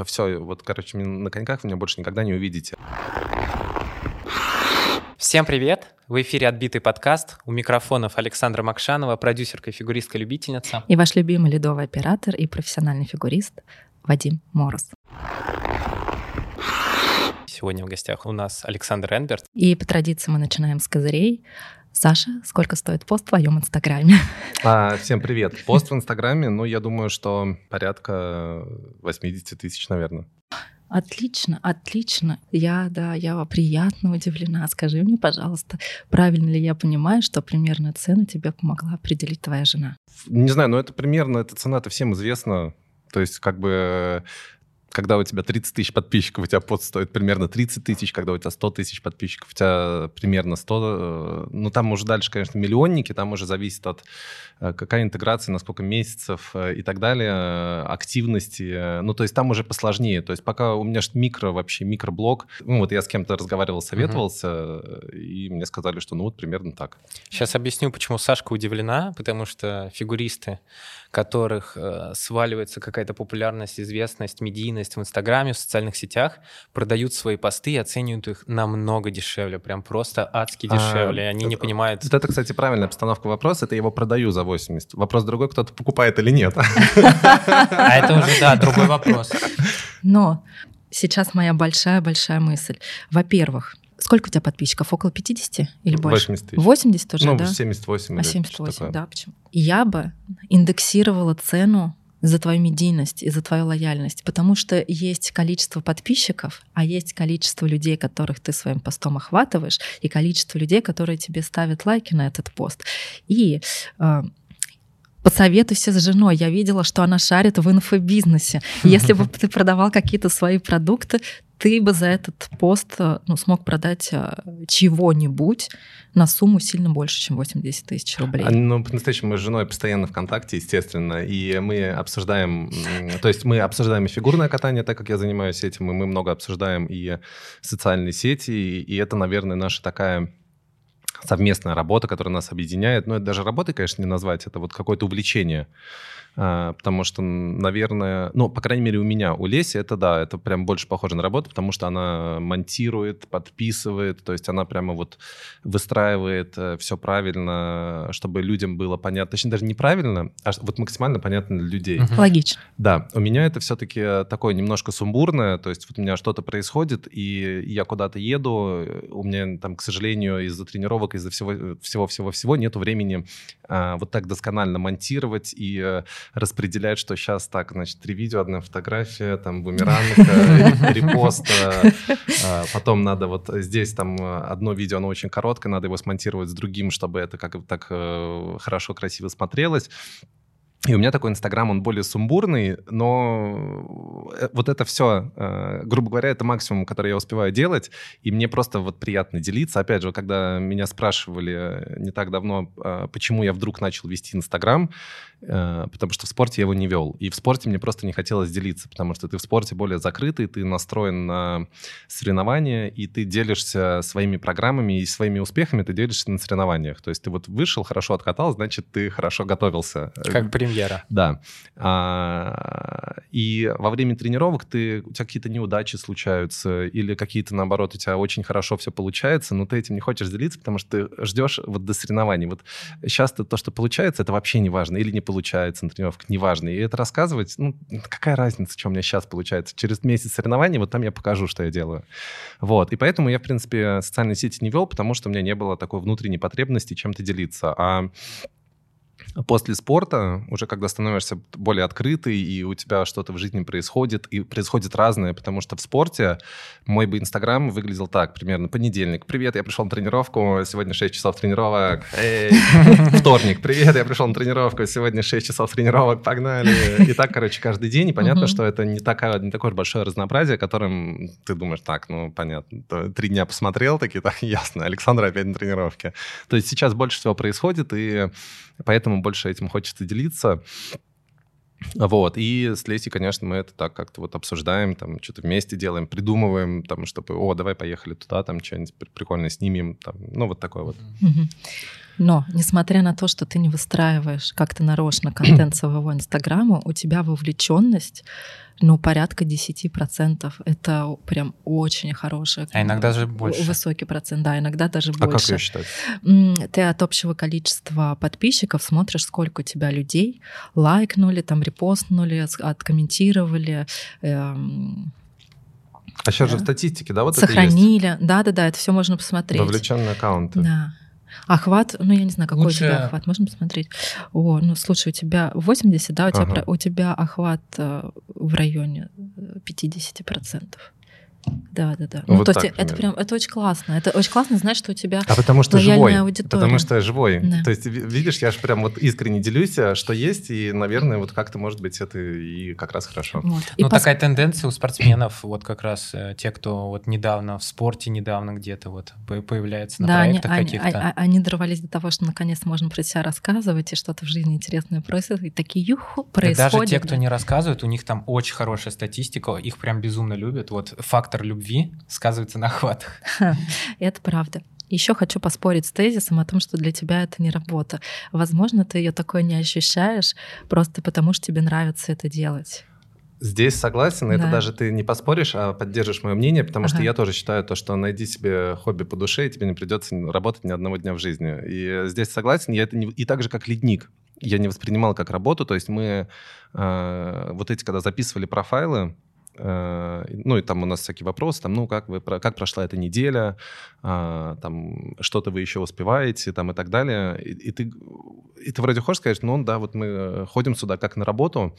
типа, все, вот, короче, на коньках вы меня больше никогда не увидите. Всем привет! В эфире «Отбитый подкаст». У микрофонов Александра Макшанова, продюсерка и фигуристка-любительница. И ваш любимый ледовый оператор и профессиональный фигурист Вадим Мороз. Сегодня в гостях у нас Александр Энберт. И по традиции мы начинаем с козырей. Саша, сколько стоит пост в твоем инстаграме? А, всем привет. Пост в инстаграме, ну, я думаю, что порядка 80 тысяч, наверное. Отлично, отлично. Я, да, я приятно удивлена. Скажи мне, пожалуйста, правильно ли я понимаю, что примерную цену тебе помогла определить твоя жена? Не знаю, но это примерно, эта цена-то всем известна. То есть как бы когда у тебя 30 тысяч подписчиков, у тебя пост стоит примерно 30 тысяч, когда у тебя 100 тысяч подписчиков, у тебя примерно 100. Э, ну, там уже дальше, конечно, миллионники, там уже зависит от э, какая интеграция, на сколько месяцев э, и так далее, активности. Ну, то есть там уже посложнее. То есть пока у меня же микро вообще, микроблог. Ну, вот я с кем-то разговаривал, советовался, uh-huh. и мне сказали, что ну вот примерно так. Сейчас объясню, почему Сашка удивлена, потому что фигуристы, которых э, сваливается какая-то популярность, известность, медийность в Инстаграме, в социальных сетях, продают свои посты и оценивают их намного дешевле, прям просто адски а, дешевле. А, Они не понимают... Вот это, кстати, правильная обстановка вопроса. Это я его продаю за 80. Вопрос другой, кто-то покупает или нет. А это уже, да, другой вопрос. Но сейчас моя большая-большая мысль. Во-первых, Сколько у тебя подписчиков? Около 50 или больше? 80 тысяч. 80 тоже, ну, да? 78. А 78, да, почему? Я бы индексировала цену за твою медийность и за твою лояльность, потому что есть количество подписчиков, а есть количество людей, которых ты своим постом охватываешь, и количество людей, которые тебе ставят лайки на этот пост. И э, посоветуйся с женой. Я видела, что она шарит в инфобизнесе. Если бы ты продавал какие-то свои продукты, ты бы за этот пост э, ну, смог продать э, чего-нибудь на сумму сильно больше, чем 80 тысяч рублей. А, ну, по-настоящему мы с женой постоянно в контакте, естественно, и мы обсуждаем, то есть мы обсуждаем и фигурное катание, так как я занимаюсь этим, и мы много обсуждаем и социальные сети, и это, наверное, наша такая совместная работа, которая нас объединяет. Но это даже работой, конечно, не назвать, это вот какое-то увлечение. А, потому что, наверное, ну, по крайней мере, у меня, у Леси это, да, это прям больше похоже на работу, потому что она монтирует, подписывает, то есть она прямо вот выстраивает э, все правильно, чтобы людям было понятно, точнее, даже неправильно, а вот максимально понятно для людей. Угу. Логично. Да, у меня это все-таки такое немножко сумбурное, то есть вот у меня что-то происходит, и я куда-то еду, у меня там, к сожалению, из-за тренировок, из-за всего-всего-всего нету времени а, вот так досконально монтировать и э, распределять, что сейчас так, значит, три видео, одна фотография, там, бумеранг, репост, а, потом надо вот здесь там одно видео, оно очень короткое, надо его смонтировать с другим, чтобы это как так э, хорошо, красиво смотрелось. И у меня такой Инстаграм, он более сумбурный, но э, вот это все, э, грубо говоря, это максимум, который я успеваю делать, и мне просто вот приятно делиться. Опять же, когда меня спрашивали не так давно, почему я вдруг начал вести Инстаграм, Э, потому что в спорте я его не вел. И в спорте мне просто не хотелось делиться, потому что ты в спорте более закрытый, ты настроен на соревнования, и ты делишься своими программами и своими успехами ты делишься на соревнованиях. То есть ты вот вышел, хорошо откатал, значит, ты хорошо готовился. Как премьера. Да. А, и во время тренировок ты, у тебя какие-то неудачи случаются, или какие-то, наоборот, у тебя очень хорошо все получается, но ты этим не хочешь делиться, потому что ты ждешь вот до соревнований. Вот сейчас то, что получается, это вообще не важно. Или не получается на тренировках, неважно. И это рассказывать, ну, какая разница, что у меня сейчас получается. Через месяц соревнований вот там я покажу, что я делаю. Вот. И поэтому я, в принципе, социальные сети не вел, потому что у меня не было такой внутренней потребности чем-то делиться. А после спорта, уже когда становишься более открытый, и у тебя что-то в жизни происходит, и происходит разное, потому что в спорте мой бы Инстаграм выглядел так, примерно, понедельник, привет, я пришел на тренировку, сегодня 6 часов тренировок, эй, вторник, привет, я пришел на тренировку, сегодня 6 часов тренировок, погнали. И так, короче, каждый день, и понятно, что это не, такая, не такое большое разнообразие, которым ты думаешь, так, ну, понятно, три дня посмотрел, такие, так, ясно, Александр опять на тренировке. То есть сейчас больше всего происходит, и поэтому больше этим хочется делиться. Вот, и с Лесей, конечно, мы это так как-то вот обсуждаем, там, что-то вместе делаем, придумываем, там, чтобы, о, давай поехали туда, там, что-нибудь прикольное снимем, там, ну, вот такое вот. Но, несмотря на то, что ты не выстраиваешь как-то нарочно контент своего Инстаграма, у тебя вовлеченность ну, порядка 10%. Это прям очень хорошая. А иногда же больше. Высокий процент, да, иногда даже А больше. как ее считать? Ты от общего количества подписчиков смотришь, сколько у тебя людей лайкнули, там репостнули, откомментировали, эм, А сейчас же в Да. статистике, да, вот это есть? сохранили. Да-да-да, это все можно посмотреть. Вовлеченные аккаунты. Да. Охват, ну я не знаю, какой Лучше- у тебя охват, можно посмотреть. О, ну слушай, у тебя 80, да, у тебя, Ага. про- у тебя охват э, в районе э, 50%. Да, да, да. Ну, Вот то так есть это прям, это очень классно. Это очень классно знать, что у тебя А потому что живой. аудитория. Потому что я живой. Да. То есть, ви- видишь, я же прям вот искренне делюсь, а, что есть, и, наверное, вот как-то, может быть, это и как раз хорошо. вот. И Ну, пос- такая тенденция у спортсменов, вот как раз э, те, кто вот недавно в спорте, недавно где-то вот по- появляется на да, они, проектах они, каких-то. а- а- они дорвались до того, что наконец можно про себя рассказывать, и что-то в жизни интересное происходит, и такие юху Так происходит. Даже те, кто да. не рассказывает, у них там очень хорошая статистика, их прям безумно любят. Вот фактор любви сказывается на охватах. Это правда. Еще хочу поспорить с тезисом о том, что для тебя это не работа. Возможно, ты ее такой не ощущаешь, просто потому что тебе нравится это делать. Здесь согласен, это Да. даже ты не поспоришь, а поддержишь мое мнение, потому что Ага. я тоже считаю то, что найди себе хобби по душе, и тебе не придется работать ни одного дня в жизни. И здесь согласен, я это не... и так же, как ледник. Я не воспринимал как работу, то есть мы э, вот эти, когда записывали профайлы, ну и там у нас всякие вопросы, там, ну как вы, как прошла эта неделя, а, там что-то вы еще успеваете, там и так далее, и, и ты и ты вроде хочешь сказать, ну да, вот мы э, ходим сюда как на работу,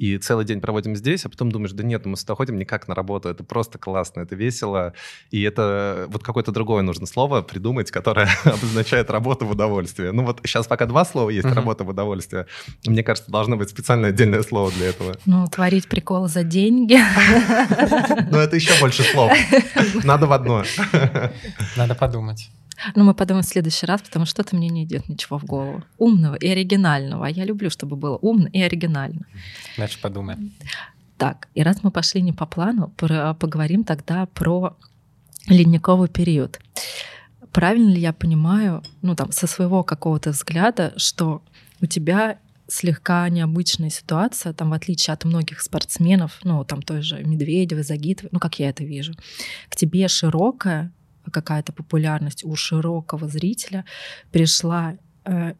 и целый день проводим здесь, а потом думаешь, да нет, мы сюда ходим не как на работу, это просто классно, это весело, и это вот какое-то другое нужно слово придумать, которое обозначает работу в удовольствие. Ну вот сейчас пока два слова есть, работа в удовольствие. Мне кажется, должно быть специально отдельное слово для этого. Ну, творить приколы за деньги. Но это еще больше слов. Надо в одно. Надо подумать. Ну, мы подумаем в следующий раз, потому что что-то мне не идет ничего в голову. Умного и оригинального. А я люблю, чтобы было умно и оригинально. Дальше подумаем. Так, и раз мы пошли не по плану, про- поговорим тогда про ледниковый период. Правильно ли я понимаю, ну там, со своего какого-то взгляда, что у тебя слегка необычная ситуация, там, в отличие от многих спортсменов, ну, там, той же Медведевой, Загитовой, ну, как я это вижу, к тебе широкая какая-то популярность у широкого зрителя пришла э,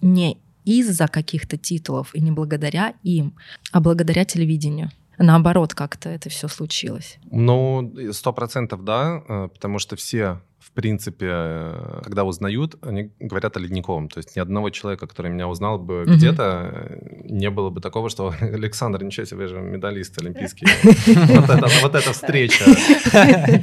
не из-за каких-то титулов и не благодаря им, а благодаря телевидению. Наоборот, как-то это все случилось. Ну, сто процентов да, э, потому что все, в принципе, э, когда узнают, они говорят о Ледниковом. То есть ни одного человека, который меня узнал бы Мгм. где-то, э, не было бы такого, что Александр, ничего себе, вы же медалист олимпийский. Вот эта встреча.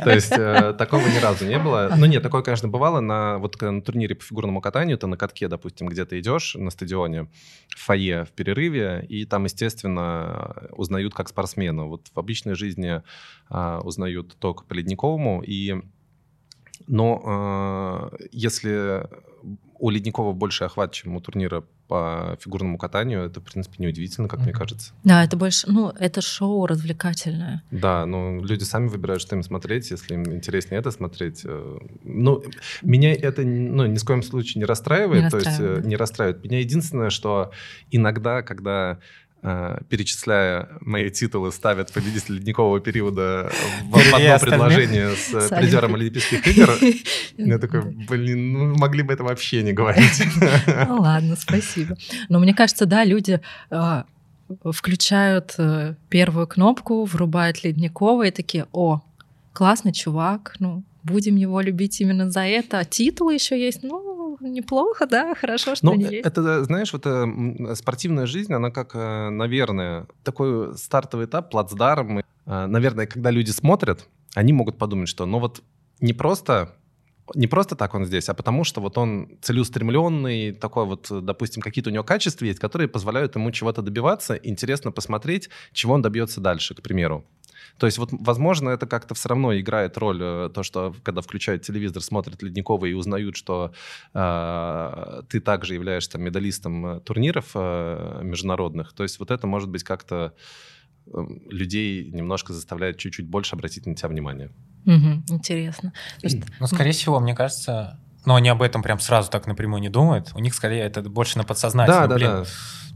То есть э, такого ни разу не было. Ну нет, такое, конечно, бывало на, вот, на турнире по фигурному катанию, ты на катке, допустим, где-то идешь на стадионе, в фойе, в перерыве, и там, естественно, узнают как спортсмена. Вот в обычной жизни а, узнают только по Ледниковому, и но э, если у Ледникова больше охват, чем у турнира по фигурному катанию, это, в принципе, неудивительно, как мне Мгм. кажется. Да, это больше, ну, это шоу развлекательное. Да, ну, люди сами выбирают, что им смотреть, если им интереснее это смотреть. э, Ну, меня это, ну, ни с коем случае не расстраивает, Не то есть расстраивает, э, не расстраивает. Меня единственное, что иногда, когда перечисляя мои титулы, ставят победителя ледникового периода в, одно предложение с э, призером Олимпийских игр, я такой, блин, ну могли бы это вообще не говорить. Ну ладно, спасибо. Но мне кажется, да, люди а, включают э, первую кнопку, врубают Ледникова и такие, о, классный чувак, ну, будем его любить именно за это. А титулы еще есть, ну, неплохо, да, хорошо, что Ну, они есть. это, знаешь, вот э, спортивная жизнь, она как, э, наверное, такой стартовый этап, плацдарм. Э, Наверное, когда люди смотрят, они могут подумать, что, ну вот не просто не просто так он здесь, а потому что вот он целеустремленный, такой вот, допустим, какие-то у него качества есть, которые позволяют ему чего-то добиваться. Интересно посмотреть, чего он добьется дальше, к примеру. То есть вот, возможно, это как-то все равно играет роль, э, то, что когда включают телевизор, смотрят Ледникова и узнают, что э, ты также являешься медалистом турниров э, международных. То есть вот это, может быть, как-то э, людей немножко заставляет чуть-чуть больше обратить на тебя внимание. Мгм, интересно. Что- Ну, скорее всего, мне кажется, Но они об этом прям сразу так напрямую не думают. У них скорее это больше на подсознательном. Да, да, Блин, да.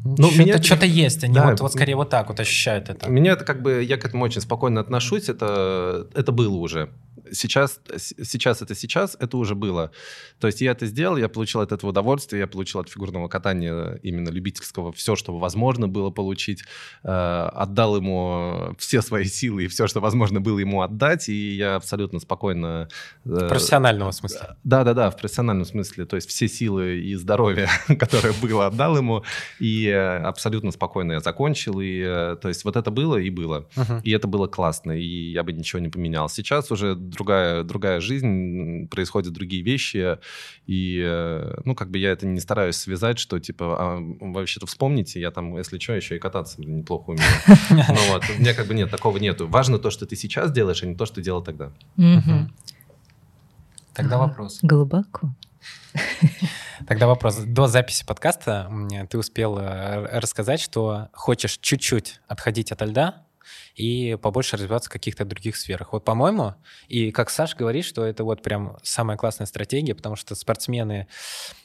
Ну, что-то, меня- что-то есть. Они Да, вот, вот скорее вот так вот ощущают это. Меня это как бы, я к этому очень спокойно отношусь, это, это было уже. Сейчас, сейчас это сейчас, это уже было. То есть я это сделал, я получил от этого удовольствие, я получил от фигурного катания именно любительского все, что возможно было получить, Э, отдал ему все свои силы и все, что возможно было ему отдать, и я абсолютно спокойно... э, В профессионального смысла. Да, да, да, в профессиональном смысле. То есть все силы и здоровье, которое было, отдал ему, и э, абсолютно спокойно я закончил. И, э, то есть вот это было и было. Мгм. И это было классно, и я бы ничего не поменял. Сейчас уже другая, другая жизнь, происходят другие вещи, и, э, ну, как бы я это не стараюсь связать, что, типа, а, вообще-то вспомните, я там, если что, еще и кататься неплохо умею. Ну вот, у меня как бы нет, такого нету. Важно то, что ты сейчас делаешь, а не то, что ты делал тогда. Тогда вопрос. Глубоко. Тогда вопрос. До записи подкаста ты успел э, рассказать, что хочешь чуть-чуть отходить от льда и побольше развиваться в каких-то других сферах. Вот, по-моему, и как Саш говорит, что это вот прям самая классная стратегия, потому что спортсмены,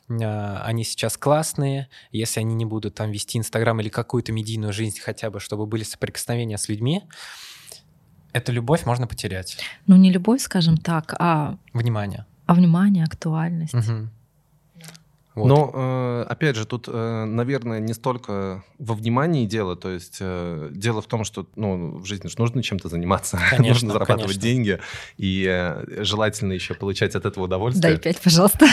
э, они сейчас классные, если они не будут там вести Инстаграм или какую-то медийную жизнь хотя бы, чтобы были соприкосновения с людьми, эту любовь можно потерять. Ну, не любовь, скажем так, а, Внимание. а внимание, актуальность. Мгм. Вот. Но, э, опять же, тут, э, наверное, не столько во внимании дело. То есть э, дело в том, что ну, в жизни же нужно чем-то заниматься. Конечно, нужно зарабатывать конечно. деньги. И желательно еще получать от этого удовольствие. Дай пять, пожалуйста.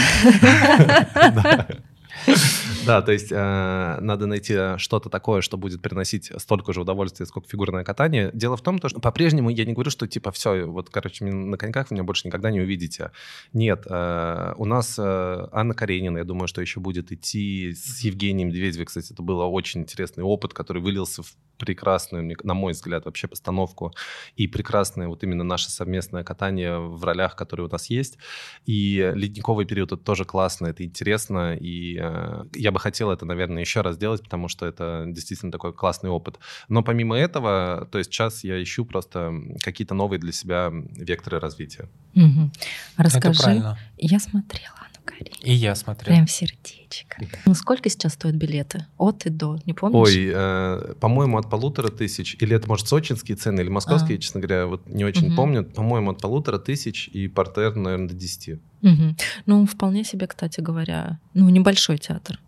Да. То есть э, надо найти что-то такое, что будет приносить столько же удовольствия, сколько фигурное катание. Дело в том, то, что по-прежнему я не говорю, что типа все, вот, короче, на коньках вы меня больше никогда не увидите. Нет, э, у нас э, Анна Каренина, я думаю, что еще будет идти с Евгением Медведевым. Кстати, это был очень интересный опыт, который вылился в прекрасную, на мой взгляд, вообще постановку и прекрасное вот именно наше совместное катание в ролях, которые у нас есть. И ледниковый период это тоже классно, это интересно, и э, я бы хотел это, наверное, еще раз сделать, потому что это действительно такой классный опыт. Но помимо этого, то есть сейчас я ищу просто какие-то новые для себя векторы развития. Это Расскажи. правильно. Я смотрела, Карин. И я смотрел. Прям сердечко. Ну, сколько сейчас стоят билеты? От и до, не помнишь? Ой, э, по-моему, от полутора тысяч, или это, может, сочинские цены, или московские, А. честно говоря, вот не очень Мгм. помню. По-моему, от полутора тысяч и портер, наверное, до десяти. Мгм. Ну, вполне себе, кстати говоря, ну, небольшой театр.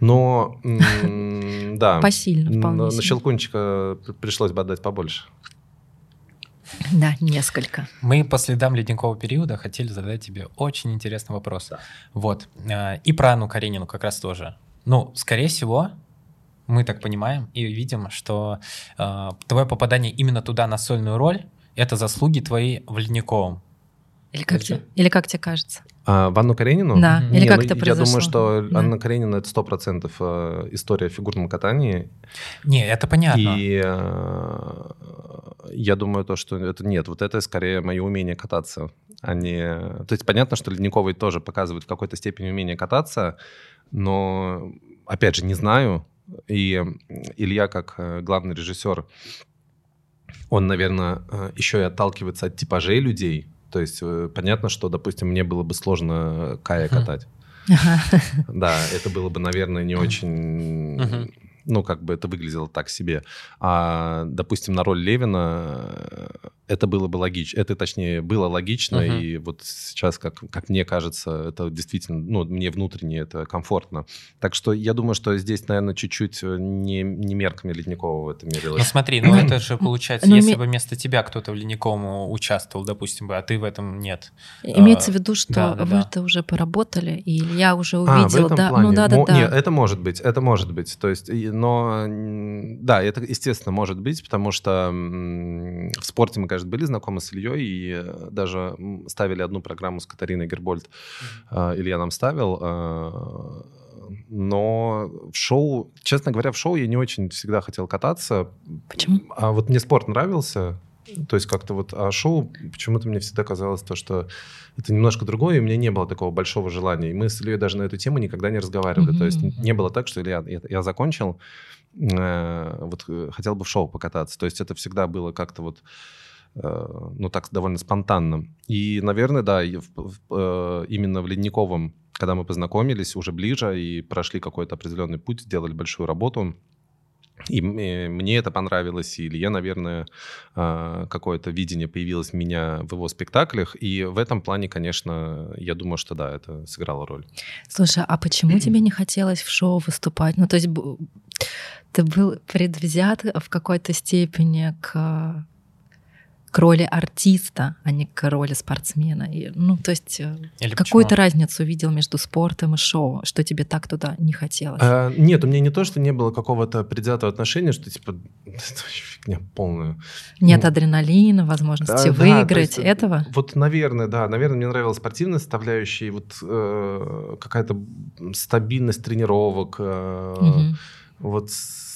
Но, м, да, Посильно, вполне на. Щелкунчика пришлось бы отдать побольше. Да, несколько. Мы по следам ледникового периода хотели задать тебе очень интересный вопрос. Вот. э, И про Анну Каренину как раз тоже. Ну, скорее всего, мы так понимаем и видим, что э, твое попадание именно туда на сольную роль — это заслуги твои в ледниковом. Или как, тебе, или как тебе кажется? А, в Анну Каренину? Да, Мгм. или Не, как ну, это Я произошло? думаю, что Да. Анна Каренина — это сто процентов э, история о фигурном катании. Не, это понятно. И э, я думаю, то, что это нет, вот это скорее мое умение кататься, а не... То есть понятно, что Ледниковый тоже показывает в какой-то степени умение кататься, но, опять же, не знаю. И Илья, как э, главный режиссер, он, наверное, э, еще и отталкивается от типажей людей. То есть э, понятно, что, допустим, мне было бы сложно Кая катать. Да, это было бы, наверное, не очень... Ну, как бы это выглядело так себе. А, допустим, на роль Левина это было бы логично. Это, точнее, было логично. Мгм. И вот сейчас, как, как мне кажется, это действительно, ну, мне внутренне это комфортно. Так что я думаю, что здесь, наверное, чуть-чуть э, не, не мерками Ледникового это Ну мерилось. смотри, ну это же получается, Ну, если ми- бы вместо тебя кто-то в ледниковом участвовал, допустим, бы, а ты в этом нет. Имеется в виду, что да, да, вы да. это уже поработали, и Илья уже А, увидел, да, плане. ну да, да, Мо- да. Нет, это может быть, это может быть. То есть, но да, это естественно может быть, потому что в спорте мы, конечно, были знакомы с Ильей и э, даже ставили одну программу с Катариной Гербольд. Э, Илья нам ставил. э, Но в шоу, честно говоря, в шоу я не очень всегда хотел кататься. Почему? А вот мне спорт нравился. То есть как-то вот, а шоу почему-то мне всегда казалось то, что это немножко другое, и у меня не было такого большого желания. И мы с Ильей даже на эту тему никогда не разговаривали. То есть не было так, что Илья, я, я закончил, э, вот хотел бы в шоу покататься. То есть это всегда было как-то вот ну так довольно спонтанно. И, наверное, да, именно в Ледниковом, когда мы познакомились уже ближе и прошли какой-то определенный путь, сделали большую работу, и мне это понравилось, и Илье, наверное, какое-то видение появилось у меня в его спектаклях. И в этом плане, конечно, я думаю, что да, это сыграло роль. Слушай, а почему тебе не хотелось в шоу выступать? Ну, то есть ты был предвзят в какой-то степени к к роли артиста, а не к роли спортсмена. И, ну, то есть э, Или какую-то почему? разницу видел между спортом и шоу, что тебе так туда не хотелось? А, нет, у меня не то, что не было какого-то предвзятого отношения, что типа это фигня полная. Нет ну, адреналина, возможности да, выиграть да, есть, этого? Вот, наверное, да, наверное, мне нравилась спортивная составляющая, вот э, какая-то стабильность тренировок, э, угу. вот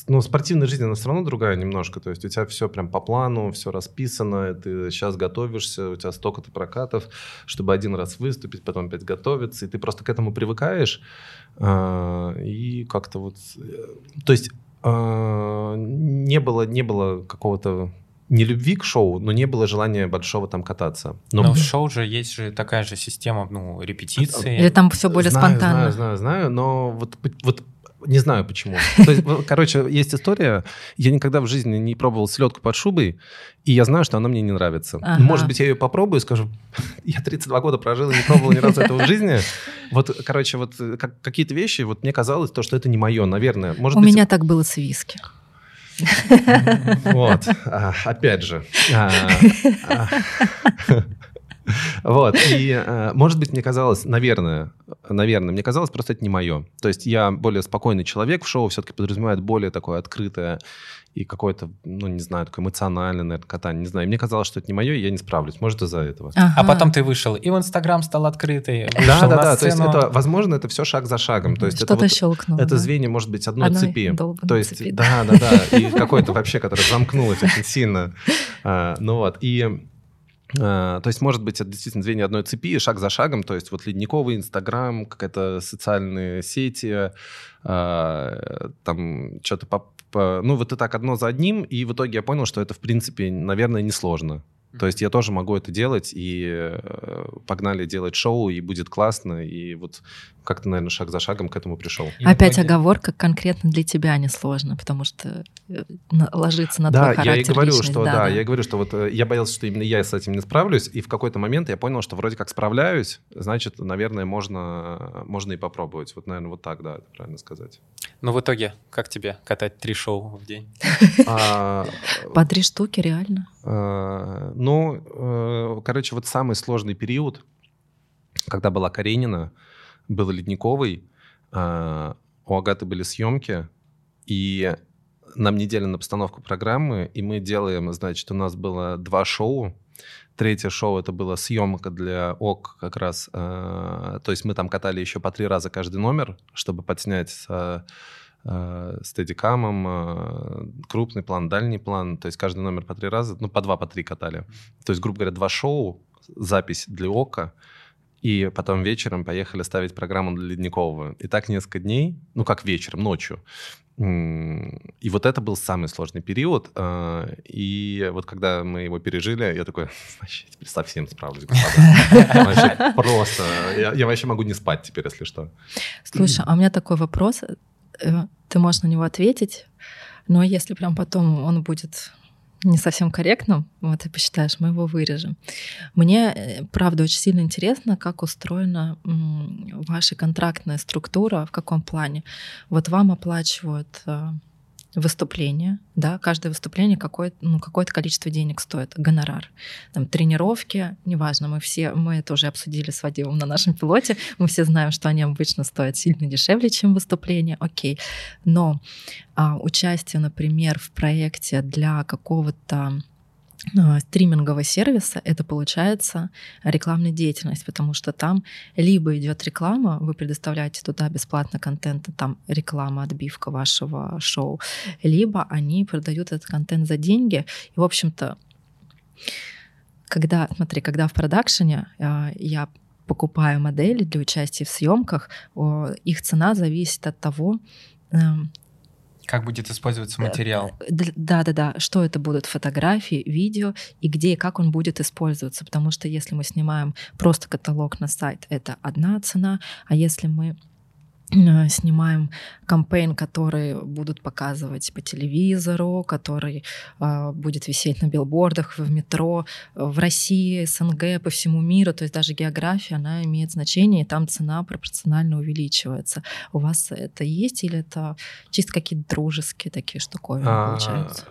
ну, спортивная жизнь, она все равно другая немножко. То есть у тебя все прям по плану, все расписано, ты сейчас готовишься, у тебя столько-то прокатов, чтобы один раз выступить, потом опять готовиться, и ты просто к этому привыкаешь. А, и как-то вот... Э, то есть а, не было, не было какого-то не любви к шоу, но не было желания большого там кататься. Но, но в шоу же есть же такая же система, ну, репетиции. Или там все более знаю, спонтанно? Знаю, знаю, знаю, но вот, вот не знаю почему. То есть, короче, есть история. Я никогда в жизни не пробовал селедку под шубой, и я знаю, что она мне не нравится. Ага. Может быть, я ее попробую и скажу, я 32 года прожил и не пробовал ни разу этого в жизни. Вот, короче, вот как, какие-то вещи, вот мне казалось, то, что это не мое, наверное. Может У быть, меня так было с виски. Вот, а, опять же. А, а, вот, и, э, может быть, мне казалось, наверное, наверное, мне казалось, просто это не мое. То есть я более спокойный человек в шоу, все-таки подразумевает более такое открытое и какое-то, ну, не знаю, такое эмоциональное, наверное, катание. Не знаю, мне казалось, что это не мое, и я не справлюсь. Может, из-за этого. Ага. А потом ты вышел, и в Инстаграм стал открытый. Да, да, да. То есть это, возможно, это все шаг за шагом. То есть Что-то это вот, щелкнуло. Это да? звенья, может быть, одной, одной цепи. То есть, цепи, да, да, да. И какой-то вообще, который замкнулось очень сильно. А, ну вот, и то есть, может быть, это действительно звенья одной цепи, шаг за шагом. То есть, вот Ледниковый, Инстаграм, какая-то социальные сети, э, там что-то. Ну, вот и так одно за одним. И в итоге я понял, что это, в принципе, наверное, несложно. То есть я тоже могу это делать, и э, погнали делать шоу, и будет классно, и вот как-то, наверное, шаг за шагом к этому пришел. И Опять итоге... оговорка конкретно для тебя не сложно, потому что э, ложится на да, твой характер. я и говорю, личность. что да, да, я и говорю, что вот э, я боялся, что именно я с этим не справлюсь, и в какой-то момент я понял, что вроде как справляюсь, значит, наверное, можно, можно и попробовать. Вот, наверное, вот так, да, это правильно сказать. Ну, в итоге, как тебе катать три шоу в день? А, По три штуки, реально? А, ну, э, короче, вот самый сложный период, когда была Каренина, был Ледниковый, а, у Агаты были съемки, и нам неделя на постановку программы, и мы делаем, значит, у нас было два шоу. Третье шоу это была съемка для ОК как раз. Э, то есть мы там катали еще по три раза каждый номер, чтобы подснять э, стедикамом, э, крупный план, дальний план. То есть каждый номер по три раза, ну, по два, по три катали. То есть, грубо говоря, два шоу, запись для ОКа, и потом вечером поехали ставить программу для Ледникового. И так несколько дней, ну как вечером, ночью. И вот это был самый сложный период. Э, и вот когда мы его пережили, я такой, вообще, теперь совсем справлюсь, Вообще просто. Я, я вообще могу не спать теперь, если что. Слушай, а у меня такой вопрос. Э, ты можешь на него ответить, но если прям потом он будет не совсем корректным, вот ты посчитаешь, мы его вырежем. Мне, э, правда, очень сильно интересно, как устроена ваша контрактная структура, в каком плане. Вот вам оплачивают э, выступление, да, каждое выступление какое, ну, какое-то количество денег стоит, гонорар. Там тренировки, неважно, мы все, мы это уже обсудили с Вадимом на нашем пилоте, мы все знаем, что они обычно стоят сильно дешевле, чем выступление, окей. Но а, участие, например, в проекте для какого-то стримингового сервиса это получается рекламная деятельность, потому что там либо идет реклама, вы предоставляете туда бесплатно контент, там реклама, отбивка вашего шоу, либо они продают этот контент за деньги. И, в общем-то, когда, смотри, когда в продакшене а, я покупаю модели для участия в съемках, их цена зависит от того, эм, Как будет использоваться материал? Да-да-да, что это будут фотографии, видео, и где и как он будет использоваться. Потому что если мы снимаем просто каталог на сайт, это одна цена, а если мы Э, снимаем кампейн, который будут показывать по телевизору, который э, будет висеть на билбордах, в метро, в России, СНГ, по всему миру. То есть даже география, она имеет значение, и там цена пропорционально увеличивается. У вас это есть или это чисто какие-то дружеские такие штуковины а, получаются?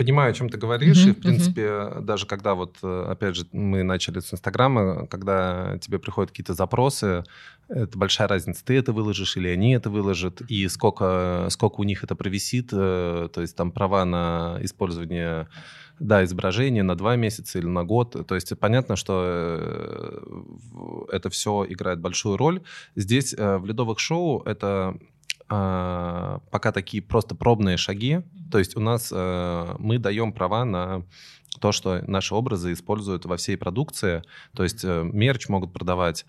Понимаю, о чем ты говоришь, uh-huh, и, в принципе, uh-huh. даже когда вот, э, опять же, мы начали с Инстаграма, когда тебе приходят какие-то запросы, это большая разница, ты это выложишь или они это выложат, и сколько, сколько у них это провисит, э, то есть там права на использование да, изображение на два месяца или на год. То есть понятно, что э, это все играет большую роль. Здесь в ледовых шоу это пока такие просто пробные шаги. То есть у нас э, мы даем права на то, что наши образы используют во всей продукции. То есть э, мерч могут продавать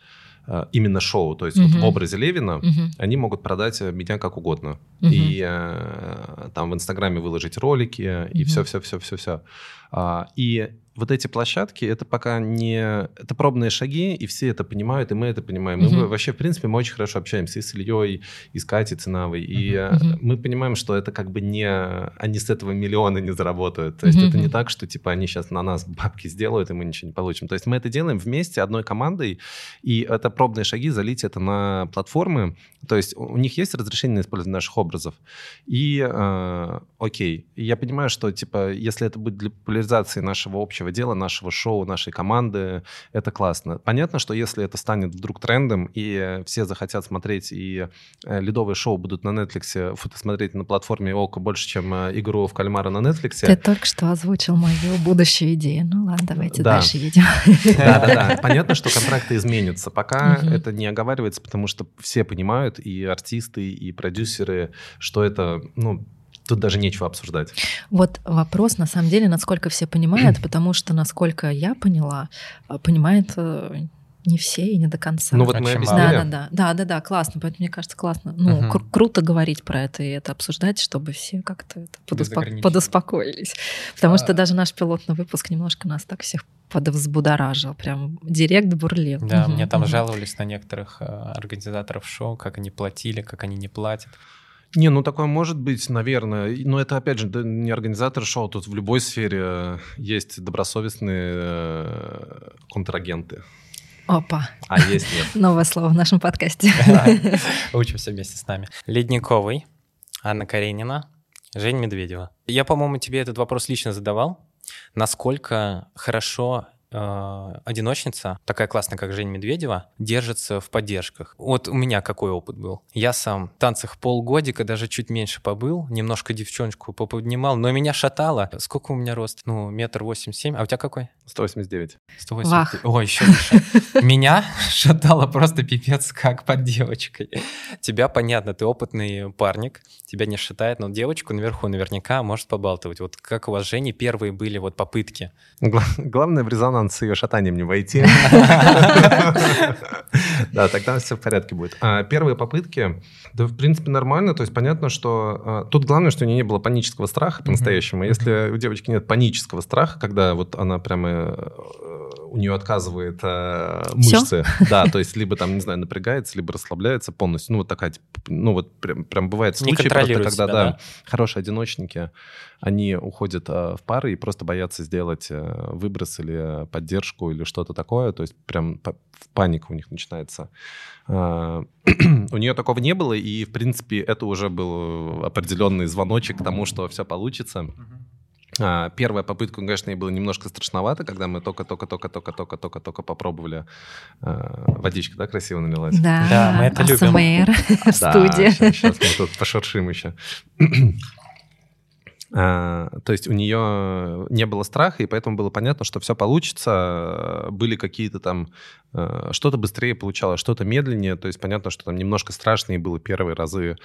э, именно шоу. То есть uh-huh. вот в образе Левина uh-huh. они могут продать меня как угодно. Uh-huh. И э, там в Инстаграме выложить ролики, uh-huh. и все-все-все-все-все. А, и вот эти площадки, это пока не... Это пробные шаги, и все это понимают, и мы это понимаем. Мы uh-huh. вообще, в принципе, мы очень хорошо общаемся и с Ильей, и с Катей Цинавой, и uh-huh. мы понимаем, что это как бы не... Они с этого миллиона не заработают. То есть uh-huh. это не так, что, типа, они сейчас на нас бабки сделают, и мы ничего не получим. То есть мы это делаем вместе, одной командой, и это пробные шаги, залить это на платформы. То есть у них есть разрешение на использование наших образов. И, э, окей, я понимаю, что, типа, если это будет для популяризации нашего общего общего дела, нашего шоу, нашей команды. Это классно. Понятно, что если это станет вдруг трендом, и все захотят смотреть, и э, ледовые шоу будут на Netflix смотреть на платформе ОКО больше, чем э, игру в кальмара на Netflix. Ты только что озвучил мою будущую идею. Ну ладно, давайте да. дальше едем. Да-да-да. Понятно, что контракты изменятся. Пока это не оговаривается, потому что все понимают, и артисты, и продюсеры, что это, ну, Тут даже нечего обсуждать. Вот вопрос, на самом деле, насколько все понимают, потому что, насколько я поняла, а, понимает э, не все и не до конца. Ну вот мы объяснили. Да, да, да, да, да, да, классно. Поэтому мне кажется, классно. Ну, угу. кру- круто говорить про это и это обсуждать, чтобы все как-то это подуспо- подуспокоились. Потому а... что даже наш пилотный выпуск немножко нас так всех подвзбудоражил. Прям директ бурлил. Да, угу. мне там угу. жаловались на некоторых э, организаторов шоу, как они платили, как они не платят. Не, ну такое может быть, наверное. Но это, опять же, не организатор шоу. Тут в любой сфере э, есть добросовестные э, контрагенты. Опа. А есть нет. Новое слово в нашем подкасте. Учимся вместе с нами. Ледниковый, Анна Каренина, Жень Медведева. Я, по-моему, тебе этот вопрос лично задавал. Насколько хорошо э, одиночница, такая классная, как Женя Медведева, держится в поддержках. Вот у меня какой опыт был. Я сам в танцах полгодика, даже чуть меньше побыл, немножко девчонку поподнимал, но меня шатало. Сколько у меня рост? Ну, метр восемь семь. А у тебя какой? 189. 189. Вах. Ой, еще выше. Меня шатало просто пипец как под девочкой. Тебя, понятно, ты опытный парник, тебя не шатает, но девочку наверху наверняка может побалтывать. Вот как у вас, Женя, первые были вот попытки? Главное в резонанс с ее шатанием не войти. Да, тогда все в порядке будет. А первые попытки, да, в принципе, нормально. То есть понятно, что а, тут главное, что у нее не было панического страха по-настоящему. Если у девочки нет панического страха, когда вот она прямо э, у нее отказывает э, мышцы. Все? Да, то есть либо там, не знаю, напрягается, либо расслабляется полностью. Ну, вот такая, ну, вот прям, прям бывает случаи, просто когда, себя, да, да, хорошие одиночники, они уходят э, в пары и просто боятся сделать э, выброс или поддержку или что-то такое. То есть прям в паника у них начинается. Э, у нее такого не было, и, в принципе, это уже был определенный звоночек к тому, что все получится. А, первая попытка, конечно, ей было немножко страшновато, когда мы только-только-только-только-только-только-только попробовали. А, водичка, да, красиво налилась? Да, да мы это любим. в студии. Сейчас мы тут пошуршим еще. А, то есть у нее не было страха, и поэтому было понятно, что все получится. Были какие-то там... Что-то быстрее получалось, что-то медленнее. То есть понятно, что там немножко страшные было первые разы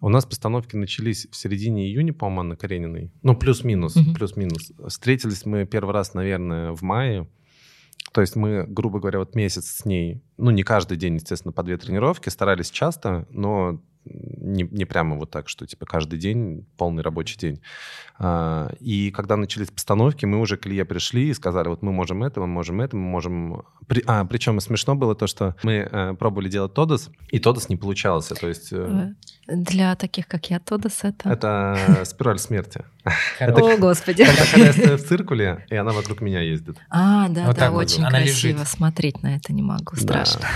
у нас постановки начались в середине июня, по-моему, Анны Карениной. Ну, плюс-минус, mm-hmm. плюс-минус. Встретились мы первый раз, наверное, в мае. То есть мы, грубо говоря, вот месяц с ней ну, не каждый день, естественно, по две тренировки, старались часто, но не, не прямо вот так, что типа каждый день полный рабочий день. А, и когда начались постановки, мы уже к Илье пришли и сказали, вот мы можем это, мы можем это, мы можем... При... А, причем смешно было то, что мы э, пробовали делать Тодос, и Тодос не получался, то есть... Э... Для таких, как я, Тодос это... Это спираль смерти. О, господи. Когда я стою в циркуле, и она вокруг меня ездит. А, да, да, очень красиво. Смотреть на это не могу, страшно.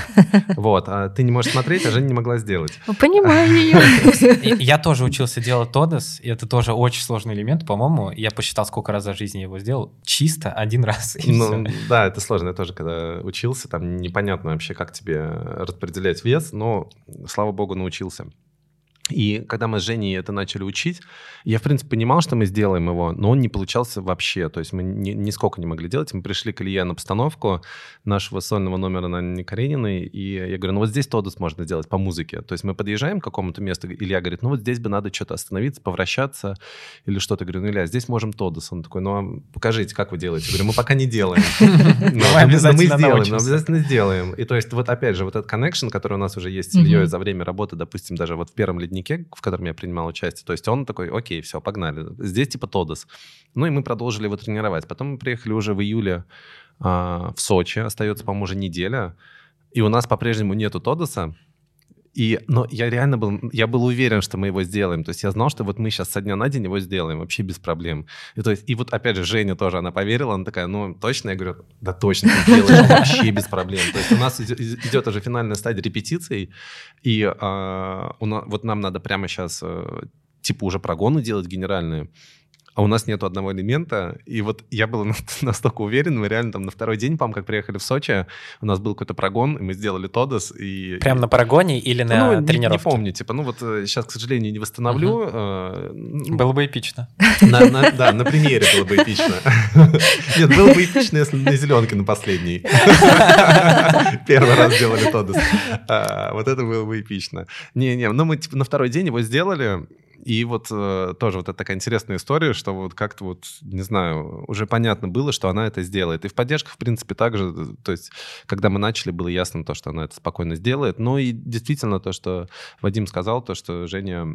Вот, а ты не можешь смотреть, а Женя не могла сделать. Понимаю ее. Я тоже учился делать Тодос, и это тоже очень сложный элемент, по-моему. Я посчитал, сколько раз за жизнь я его сделал. Чисто один раз. Ну, да, это сложно. Я тоже, когда учился, там непонятно вообще, как тебе распределять вес, но, слава богу, научился. И когда мы с Женей это начали учить, я, в принципе, понимал, что мы сделаем его, но он не получался вообще. То есть мы ни, нисколько не могли делать. Мы пришли к Илье на постановку нашего сольного номера на Анне Карениной, и я говорю, ну вот здесь Тодос можно сделать по музыке. То есть мы подъезжаем к какому-то месту, Илья говорит, ну вот здесь бы надо что-то остановиться, повращаться или что-то. Я говорю, ну, Илья, здесь можем Тодос. Он такой, ну а покажите, как вы делаете. Я говорю, мы пока не делаем. Но мы сделаем, мы обязательно сделаем. И то есть вот опять же, вот этот connection, который у нас уже есть с Ильей за время работы, допустим, даже вот в первом леднике, в котором я принимал участие. То есть он такой, окей, все, погнали. Здесь типа Тодос. Ну и мы продолжили его тренировать. Потом мы приехали уже в июле а, в Сочи. Остается, по-моему, уже неделя. И у нас по-прежнему нету Тодоса. И, но я реально был, я был уверен, что мы его сделаем. То есть я знал, что вот мы сейчас со дня на день его сделаем вообще без проблем. И, то есть, и вот опять же Женя тоже, она поверила, она такая, ну точно? Я говорю, да точно, ты делаешь вообще без проблем. То есть у нас идет уже финальная стадия репетиций, и а, вот нам надо прямо сейчас э, типа уже прогоны делать генеральные а у нас нету одного элемента. И вот я был настолько уверен, мы реально там на второй день, по как приехали в Сочи, у нас был какой-то прогон, и мы сделали Тодос. И, Прям на прогоне или на ну, тренировке? Не, не помню, типа, ну вот сейчас, к сожалению, не восстановлю. Угу. Э, было бы эпично. На, на, да, на примере было бы эпично. Нет, было бы эпично, если на зеленке на последней. Первый раз сделали Тодос. А, вот это было бы эпично. Не-не, ну мы типа на второй день его сделали, и вот э, тоже вот это такая интересная история, что вот как-то вот, не знаю, уже понятно было, что она это сделает. И в поддержках, в принципе, также, то есть, когда мы начали, было ясно то, что она это спокойно сделает. Но и действительно то, что Вадим сказал, то, что Женя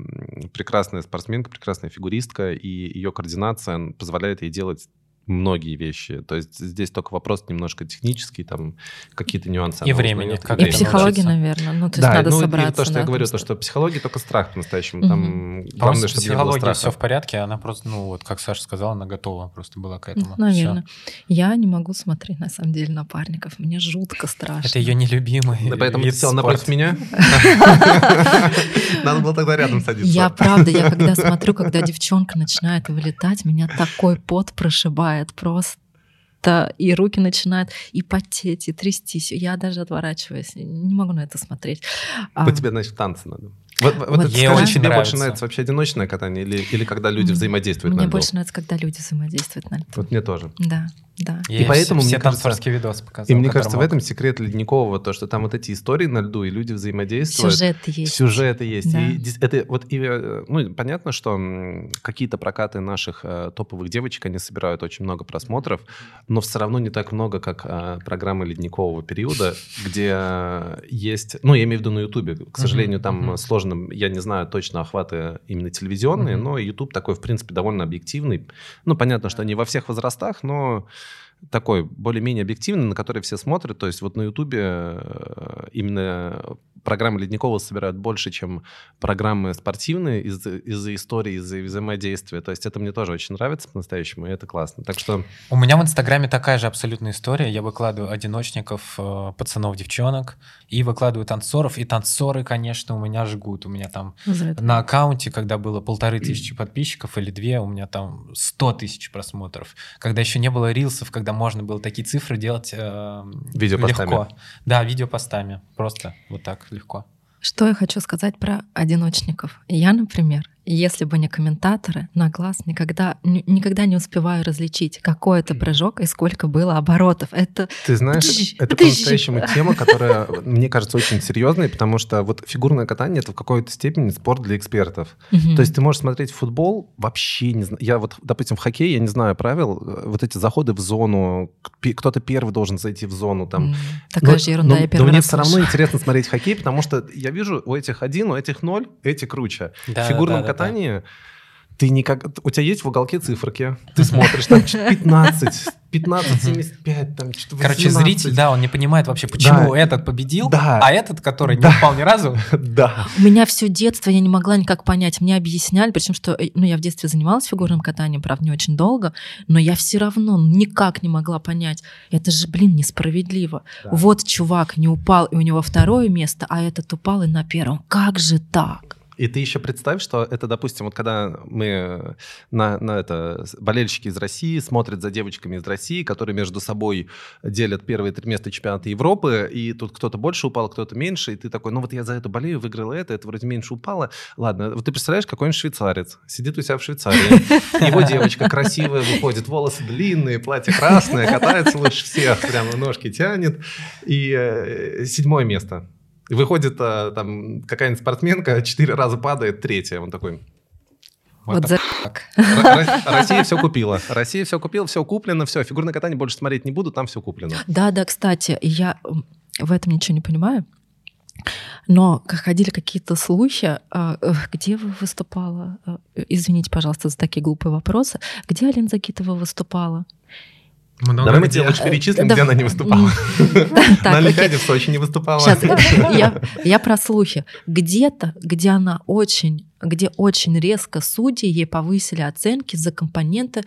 прекрасная спортсменка, прекрасная фигуристка, и ее координация позволяет ей делать многие вещи. То есть здесь только вопрос немножко технический, там какие-то нюансы. И времени. Как и психология, наверное. Ну, то есть да, надо ну, собраться. И то, что да, я говорю, то, что психология только страх по-настоящему. Угу. Там главное, чтобы психология не было все в порядке, она просто, ну вот, как Саша сказала, она готова просто была к этому. Ну, наверное. Все. Я не могу смотреть, на самом деле, на парников. Мне жутко страшно. Это ее нелюбимый Да поэтому ты сел напротив меня? Надо было тогда рядом садиться. Я правда, я когда смотрю, когда девчонка начинает вылетать, меня такой пот прошибает начинает просто и руки начинают и потеть, и трястись. Я даже отворачиваюсь, не могу на это смотреть. По а, тебе, значит, танцы надо. Вот, вот, вот Ей очень тебе нравится. больше нравится вообще одиночное катание или, или когда люди взаимодействуют мне на льду? Мне больше нравится, когда люди взаимодействуют на льду. Вот мне тоже. Да, да. Я и поэтому все мне танцорские видосы показал. И мне кажется, мог. в этом секрет Ледникового, то, что там вот эти истории на льду, и люди взаимодействуют. Сюжеты есть. Сюжеты есть. Да. И это вот, и, э, ну, понятно, что какие-то прокаты наших э, топовых девочек, они собирают очень много просмотров, но все равно не так много, как э, программы Ледникового периода, где есть, ну, я имею в виду на Ютубе, к сожалению, там сложно, я не знаю, точно охваты именно телевизионные, mm-hmm. но YouTube такой, в принципе, довольно объективный. Ну, понятно, что не во всех возрастах, но такой более-менее объективный, на который все смотрят. То есть вот на Ютубе э, именно программы Ледникова собирают больше, чем программы спортивные из- из-за истории, из-за взаимодействия. То есть это мне тоже очень нравится по-настоящему, и это классно. Так что... У меня в Инстаграме такая же абсолютная история. Я выкладываю одиночников, э, пацанов, девчонок, и выкладываю танцоров. И танцоры, конечно, у меня жгут. У меня там на аккаунте, когда было полторы тысячи подписчиков или две, у меня там сто тысяч просмотров. Когда еще не было рилсов, когда можно было такие цифры делать э, легко. Да, видеопостами. Просто вот так легко. Что я хочу сказать про одиночников. Я, например, если бы не комментаторы, на глаз никогда, никогда не успеваю различить, какой это прыжок и сколько было оборотов. Это... Ты знаешь, это по-настоящему тема, которая, мне кажется, очень серьезной, потому что вот фигурное катание — это в какой-то степени спорт для экспертов. То есть ты можешь смотреть футбол, вообще не знаю. Я вот, допустим, в хоккее, я не знаю правил, вот эти заходы в зону, кто-то первый должен зайти в зону. Там. Такая же ерунда, я первый Но мне все равно интересно смотреть хоккей, потому что я вижу у этих один, у этих ноль, эти круче. Да, в фигурном да, да, катании ты никак... У тебя есть в уголке циферки, ты смотришь, там 15, 15, 75, там что-то 18. Короче, зритель, да, он не понимает вообще, почему да. этот победил, да. а этот, который да. не упал ни разу. Да. У меня все детство я не могла никак понять. Мне объясняли, причем что, э, ну, я в детстве занималась фигурным катанием, правда, не очень долго, но я все равно никак не могла понять. Это же, блин, несправедливо. Да. Вот чувак не упал, и у него второе место, а этот упал и на первом. Как же так? И ты еще представь, что это, допустим, вот когда мы на, на это болельщики из России смотрят за девочками из России, которые между собой делят первые три места чемпионата Европы, и тут кто-то больше упал, кто-то меньше, и ты такой, ну вот я за это болею, выиграла это, это вроде меньше упало. Ладно, вот ты представляешь, какой-нибудь швейцарец сидит у себя в Швейцарии, его девочка красивая выходит, волосы длинные, платье красное, катается лучше всех, прямо ножки тянет, и э, седьмое место. Выходит а, там какая-нибудь спортсменка, четыре раза падает, третья. Он такой... Вот за... Россия все купила. Россия все купила, все куплено, все. Фигурное катание больше смотреть не буду, там все куплено. Да, да, кстати, я в этом ничего не понимаю. Но ходили какие-то слухи, а, э, где вы выступала? Э, извините, пожалуйста, за такие глупые вопросы. Где Алина Загитова выступала? Много Давай мы тебе лучше перечислим, да, где она не выступала. На Олимпиаде в Сочи не выступала. Сейчас, я, я про слухи. Где-то, где она очень, где очень резко судьи ей повысили оценки за компоненты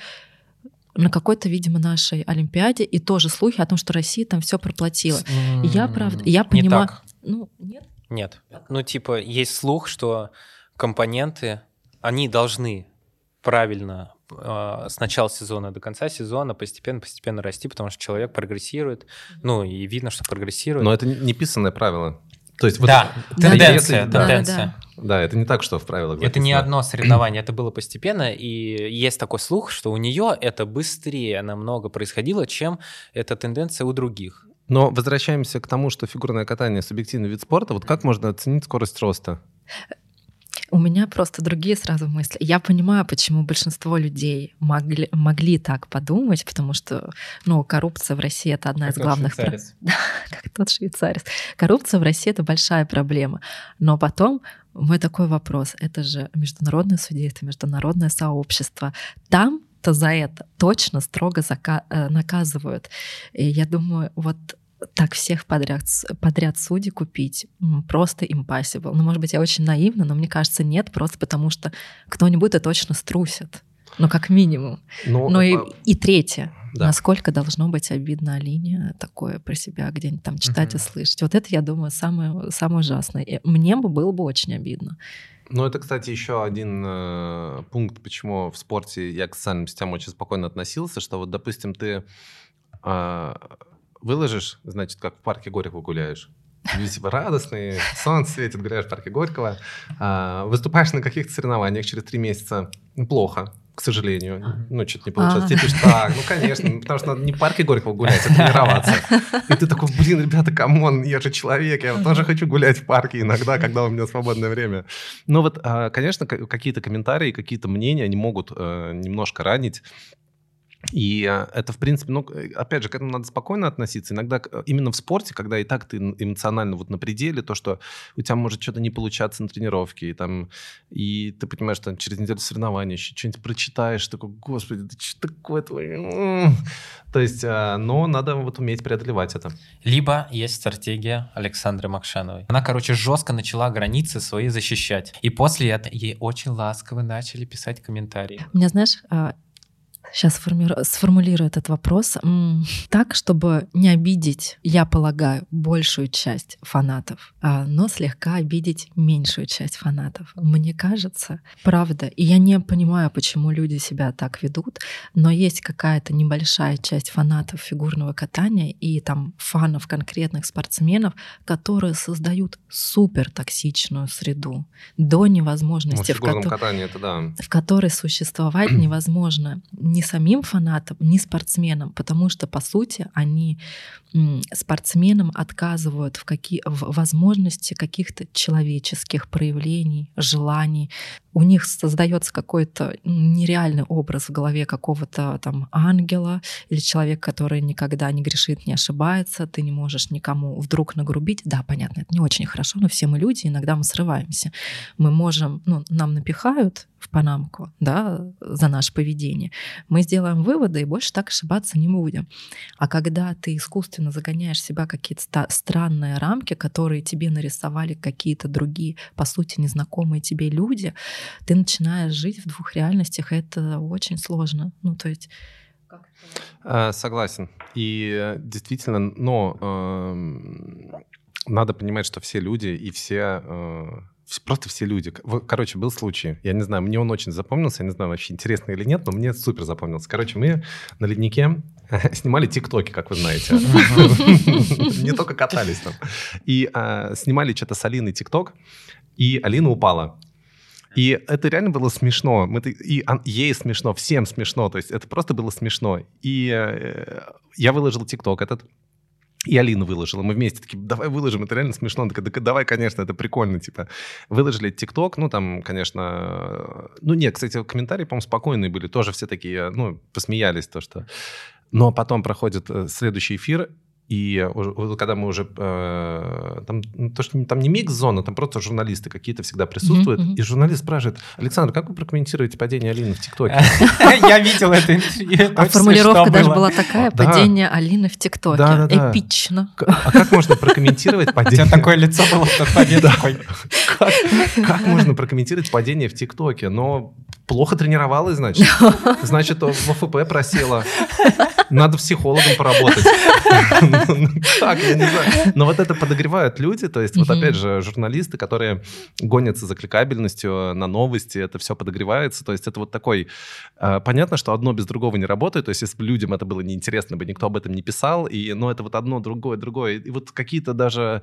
на какой-то, видимо, нашей Олимпиаде, и тоже слухи о том, что Россия там все проплатила. Я, правда, я понимаю... Ну, нет? Нет. Ну, типа, есть слух, что компоненты, они должны правильно с начала сезона до конца сезона постепенно-постепенно расти, потому что человек прогрессирует, ну и видно, что прогрессирует. Но это не писанное правило. То есть да, вот тенденция, да, тенденция. Да, да, это не так, что в правилах. Это не одно соревнование, это было постепенно, и есть такой слух, что у нее это быстрее намного происходило, чем эта тенденция у других. Но возвращаемся к тому, что фигурное катание субъективный вид спорта. Вот как можно оценить скорость роста? У меня просто другие сразу мысли. Я понимаю, почему большинство людей могли, могли так подумать, потому что ну, коррупция в России это одна как из главных проблем. Да, как тот швейцарец. Коррупция в России это большая проблема. Но потом мой такой вопрос: это же международное судейство, международное сообщество. Там то за это точно строго зака- э, наказывают. И я думаю, вот так всех подряд, подряд судей купить просто impossible. Ну, может быть, я очень наивна, но мне кажется, нет, просто потому что кто-нибудь это точно струсит. Ну, как минимум. Но, но и, и третье. Да. Насколько должно быть обидно Алине такое про себя где-нибудь там читать угу. и слышать. Вот это, я думаю, самое, самое ужасное. И мне бы было бы очень обидно. Ну, это, кстати, еще один э, пункт, почему в спорте я к социальным сетям очень спокойно относился, что вот, допустим, ты э, выложишь, значит, как в парке Горького гуляешь. Весь радостный, солнце светит, гуляешь в парке Горького. А, выступаешь на каких-то соревнованиях через три месяца. Плохо, к сожалению. Ну, что-то не получалось. А. Тебе пишут, так, ну, конечно, потому что надо не в парке Горького гулять, а тренироваться. И ты такой, блин, ребята, come on, я же человек, я тоже хочу гулять в парке иногда, когда у меня свободное время. Но вот, а, конечно, какие-то комментарии, какие-то мнения, они могут э, немножко ранить. И а, это, в принципе, ну, э, опять же, к этому надо спокойно относиться. Иногда э, именно в спорте, когда и так ты эмоционально вот на пределе, то, что у тебя может что-то не получаться на тренировке, и, там, и ты понимаешь, что через неделю соревнования еще что-нибудь прочитаешь, такой, господи, да что такое твое? То есть, а, но надо вот уметь преодолевать это. Либо есть стратегия Александры Макшановой. Она, короче, жестко начала границы свои защищать. И после этого ей очень ласково начали писать комментарии. У меня, знаешь, а, Сейчас сформулирую этот вопрос так, чтобы не обидеть, я полагаю, большую часть фанатов, а, но слегка обидеть меньшую часть фанатов. Мне кажется, правда, и я не понимаю, почему люди себя так ведут, но есть какая-то небольшая часть фанатов фигурного катания и там фанов конкретных спортсменов, которые создают супер токсичную среду до невозможности, ну, в, в, ко- катании, это да. в которой существовать невозможно самим фанатам, ни спортсменам, потому что, по сути, они спортсменам отказывают в, какие, в возможности каких-то человеческих проявлений, желаний. У них создается какой-то нереальный образ в голове какого-то там ангела или человека, который никогда не грешит, не ошибается, ты не можешь никому вдруг нагрубить. Да, понятно, это не очень хорошо, но все мы люди, иногда мы срываемся. Мы можем, ну, нам напихают в панамку, да, за наше поведение. Мы сделаем выводы и больше так ошибаться не будем. А когда ты искусственно загоняешь себя какие-то странные рамки, которые тебе нарисовали какие-то другие, по сути, незнакомые тебе люди, ты начинаешь жить в двух реальностях, и это очень сложно. Ну, то есть э, Согласен. И э, действительно, но э, надо понимать, что все люди и все э, просто все люди. Короче, был случай, я не знаю, мне он очень запомнился, я не знаю, вообще интересно или нет, но мне супер запомнился. Короче, мы на леднике снимали тиктоки, как вы знаете. Не только катались там. И а, снимали что-то с Алиной тикток, и Алина упала. И это реально было смешно. Мы, и ей смешно, всем смешно. То есть это просто было смешно. И э, я выложил ТикТок этот. И Алина выложила. Мы вместе такие, давай выложим, это реально смешно. Она такая, давай, конечно, это прикольно, типа. Выложили ТикТок, ну, там, конечно... Ну, нет, кстати, комментарии, по-моему, спокойные были. Тоже все такие, ну, посмеялись, то, что... Но потом проходит э, следующий эфир, и когда мы уже... Э, там, ну, то, что там не микс-зона, там просто журналисты какие-то всегда присутствуют. Mm-hmm. И журналист спрашивает, Александр, как вы прокомментируете падение Алины в ТикТоке? Я видел это интервью. А формулировка даже была такая, падение Алины в ТикТоке. Эпично. А как можно прокомментировать падение? У тебя такое лицо было в тот момент. Как можно прокомментировать падение в ТикТоке? Но плохо тренировалась, значит. Значит, в ФП просела. Надо психологом поработать. Как, я не знаю. Но вот это подогревают люди, то есть вот опять же журналисты, которые гонятся за кликабельностью на новости, это все подогревается, то есть это вот такой... А, понятно, что одно без другого не работает, то есть если бы людям это было неинтересно, бы никто об этом не писал, и, но это вот одно, другое, другое. И вот какие-то даже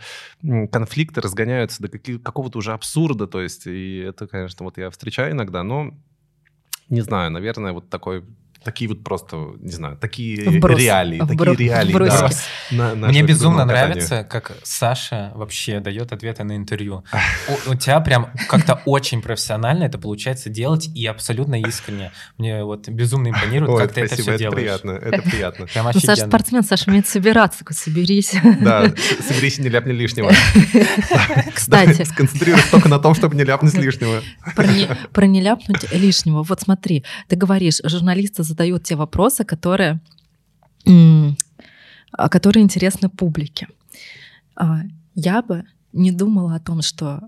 конфликты разгоняются до какого-то уже абсурда, то есть и это, конечно, вот я встречаю иногда, но не знаю, наверное, вот такой такие вот просто, не знаю, такие Вброс. реалии, Вброс. такие реалии. Да, на, на Мне безумно нравится, как Саша вообще дает ответы на интервью. У, у тебя прям как-то очень профессионально это получается делать и абсолютно искренне. Мне вот безумно импонирует, Ой, как ты это все это делаешь. приятно, это приятно. Прям ну, Саша спортсмен, Саша умеет собираться, такой, соберись. Да, соберись и не ляпни лишнего. Кстати. Сконцентрируйся только на том, чтобы не ляпнуть лишнего. Про не ляпнуть лишнего. Вот смотри, ты говоришь, журналисты задают те вопросы, которые, а, которые интересны публике. А, я бы не думала о том, что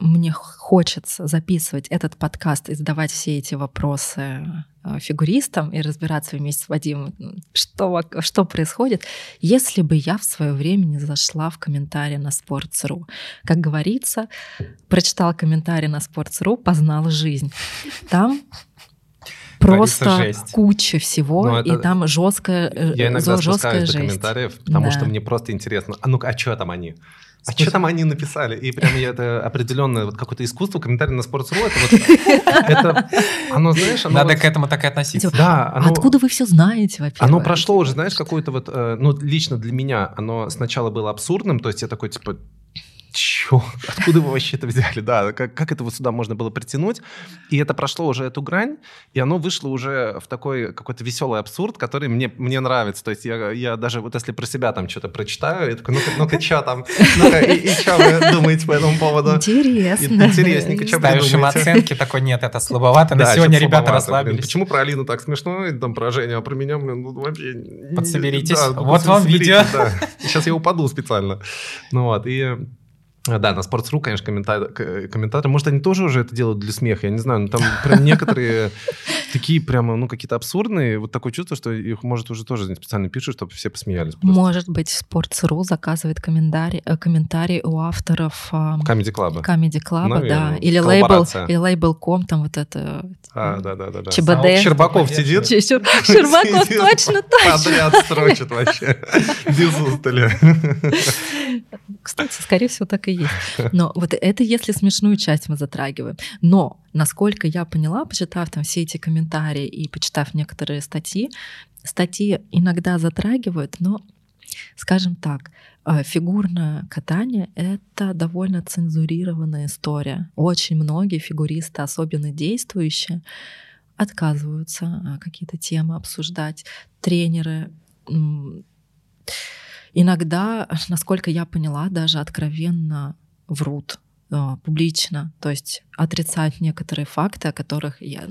мне хочется записывать этот подкаст и задавать все эти вопросы а, фигуристам и разбираться вместе с Вадимом, что, что происходит, если бы я в свое время не зашла в комментарии на Sports.ru. Как говорится, прочитал комментарий на Sports.ru, познал жизнь. Там просто жесть. куча всего, ну, это... и там жесткая, э, Я иногда жесткая жесть. до комментариев, потому да. что мне просто интересно. А ну-ка, а что там они? А что там они написали? И прям я это определенное вот какое-то искусство, комментарий на Sports.ru, это вот, это, оно, знаешь, оно Надо вот, к этому так и относиться. Да, оно, Откуда вы все знаете, во-первых? Оно прошло уже, знаешь, какое-то вот, э, ну, лично для меня, оно сначала было абсурдным, то есть я такой, типа, чё? Откуда вы вообще это взяли? Да, как, как это вот сюда можно было притянуть? И это прошло уже эту грань, и оно вышло уже в такой какой-то веселый абсурд, который мне, мне нравится. То есть я, я даже вот если про себя там что-то прочитаю, я такой, ну-ка, ну-ка, что там? Ну-ка, и, и что вы думаете по этому поводу? Интересно. Интересненько, что Ставишь им оценки, такой, нет, это слабовато, на сегодня ребята расслабились. почему про Алину так смешно, там про Женю, а про меня, ну, вообще... Подсоберитесь, вот вам видео. Сейчас я упаду специально. Ну вот, и Да, на Sports.ru, конечно, комментаторы, к- комментаторы. Может, они тоже уже это делают для смеха, я не знаю. Но там прям некоторые такие прямо, ну, какие-то абсурдные. Вот такое чувство, что их, может, уже тоже специально пишут, чтобы все посмеялись. просто. Может быть, Sports.ru заказывает комментарий, э, комментарий у авторов ам, Comedy Club. Comedy Club, да. Наверное, Или лейбл, или лейбл.com, там вот это... А, да, да, да. да. ЧБД. Щербаков сидит. Щ- Щер- Щербаков, Сидит, точно, точно. Подряд строчит вообще. Без устали. Кстати, скорее всего, так и есть. Но вот это если смешную часть мы затрагиваем. Но, насколько я поняла, почитав там все эти комментарии и почитав некоторые статьи, статьи иногда затрагивают, но, скажем так, э, фигурное катание — это довольно цензурированная история. Очень многие фигуристы, особенно действующие, отказываются а, какие-то темы обсуждать. Тренеры иногда, насколько я поняла, даже откровенно врут э, публично, то есть отрицают некоторые факты, о которых я...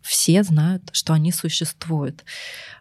все знают, что они существуют.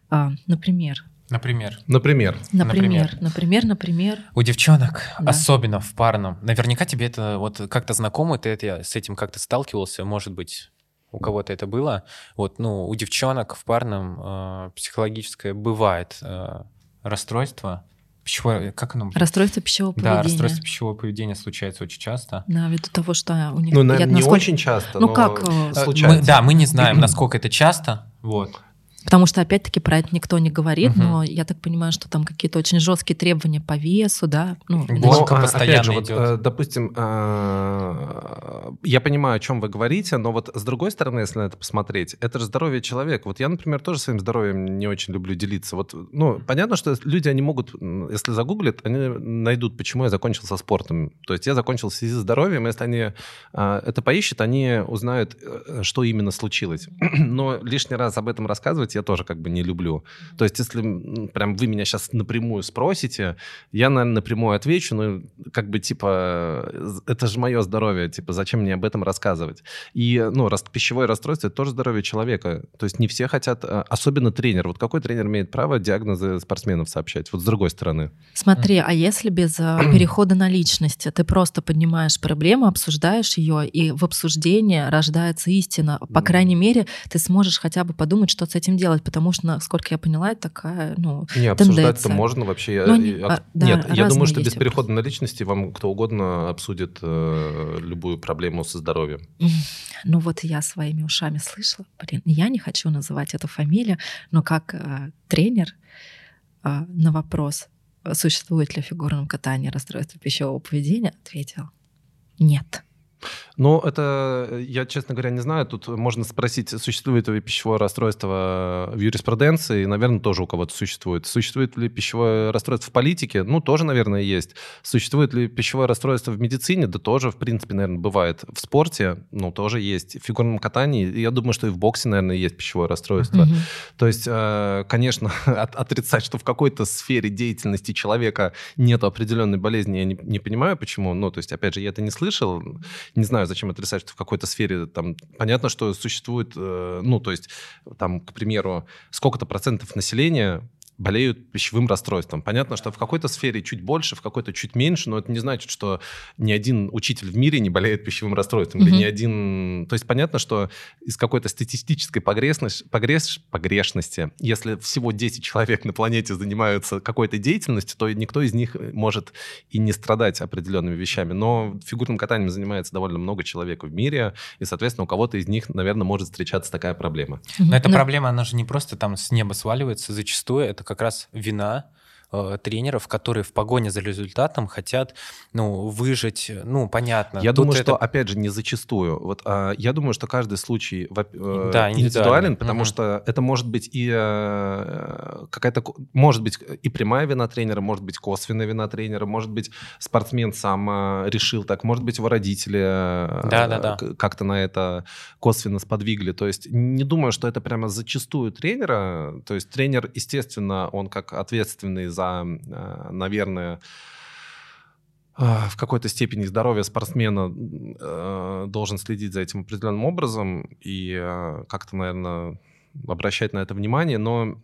А, Например, Например, Например. например, например, например, у девчонок, Да. особенно в парном, наверняка тебе это вот как-то знакомо, ты это, с этим как-то сталкивался, может быть, у кого-то это было. Вот, ну, у девчонок в парном э, психологическое бывает э, расстройство. Пищевое, как оно? расстройство пищевого Да, поведения. расстройство пищевого поведения случается очень часто. Да, ввиду того, что у них... Ну, я наверное, не насколько- очень часто, Ну но как, э, Э, случается. мы- да, мы не знаем, насколько это часто. Вот. Потому что, опять-таки, про это никто не говорит, Мгм. но я так понимаю, что там какие-то очень жесткие требования по весу, да? Ну, Гонка постоянно опять же, вот, идет. э, допустим, э, я понимаю, о чем вы говорите, но вот с другой стороны, если на это посмотреть, это же здоровье человека. Вот я, например, тоже своим здоровьем не очень люблю делиться. Вот, ну, понятно, что люди, они могут, если загуглят, они найдут, почему я закончил со спортом. То есть я закончил в связи с здоровьем, если они э, это поищут, они узнают, что именно случилось. Но лишний раз об этом рассказывать я тоже как бы не люблю. То есть если прям вы меня сейчас напрямую спросите, я, наверное, напрямую отвечу, ну, как бы, типа, это же мое здоровье, типа, зачем мне об этом рассказывать? И, ну, рас- пищевое расстройство — это тоже здоровье человека. То есть не все хотят, э, особенно тренер. Вот какой тренер имеет право диагнозы спортсменов сообщать? Вот с другой стороны. Смотри, а если без а, перехода на личности, ты просто поднимаешь проблему, обсуждаешь ее, и в обсуждении рождается истина. По крайней мере, ты сможешь хотя бы подумать, что с этим делать, потому что, насколько я поняла, это такая, ну, Не, обсуждать-то можно вообще. Ну, они- и от- а, да, Нет, я думаю, что без перехода на личности вам кто угодно обсудит э, любую проблему со здоровьем. ну вот я своими ушами слышала, блин, я не хочу называть эту фамилию, но как а, тренер а, на вопрос, существует ли в фигурном катании расстройство пищевого поведения, ответил нет. Ну, это, э, я, честно говоря, не знаю. Тут можно спросить, существует ли пищевое расстройство в юриспруденции. Наверное, тоже у кого-то существует. Существует ли пищевое расстройство в политике? Ну, тоже, наверное, есть. Существует ли пищевое расстройство в медицине? Да тоже, в принципе, наверное, бывает. В спорте, ну, тоже есть. В фигурном катании, я думаю, что и в боксе, наверное, есть пищевое расстройство. Мгм. То есть, э, конечно, от- отрицать, что в какой-то сфере деятельности человека нет определенной болезни, я не, не понимаю, почему. Ну, то есть, опять же, я это не слышал. Не знаю, зачем отрицать, что в какой-то сфере там... Понятно, что существует, э, ну, то есть, там, к примеру, сколько-то процентов населения болеют пищевым расстройством. Понятно, что в какой-то сфере чуть больше, в какой-то чуть меньше, но это не значит, что ни один учитель в мире не болеет пищевым расстройством. Или Мгм. ни один... То есть понятно, что из какой-то статистической погрешности, погреш, погрешности, если всего 10 человек на планете занимаются какой-то деятельностью, то никто из них может и не страдать определенными вещами. Но фигурным катанием занимается довольно много человек в мире, и, соответственно, у кого-то из них, наверное, может встречаться такая проблема. Но эта Ну, проблема, она же не просто там с неба сваливается. Зачастую это как раз вина э, тренеров, которые в погоне за результатом хотят, ну, выжить, ну, понятно. Я Тут думаю, это- что, опять же, не зачастую. Вот, а, я думаю, что каждый случай э, Да, индивидуален. индивидуален, потому Мгм. что это может быть и э, какая-то, может быть и прямая вина тренера, может быть косвенная вина тренера, может быть спортсмен сам э, решил так, может быть его родители э, Да-да-да. к- как-то на это косвенно сподвигли. То есть не думаю, что это прямо зачастую тренера. То есть тренер, естественно, он как ответственный за, э, наверное, а, в какой-то степени здоровье спортсмена э, должен следить за этим определенным образом. И э, как-то, наверное, обращать на это внимание, но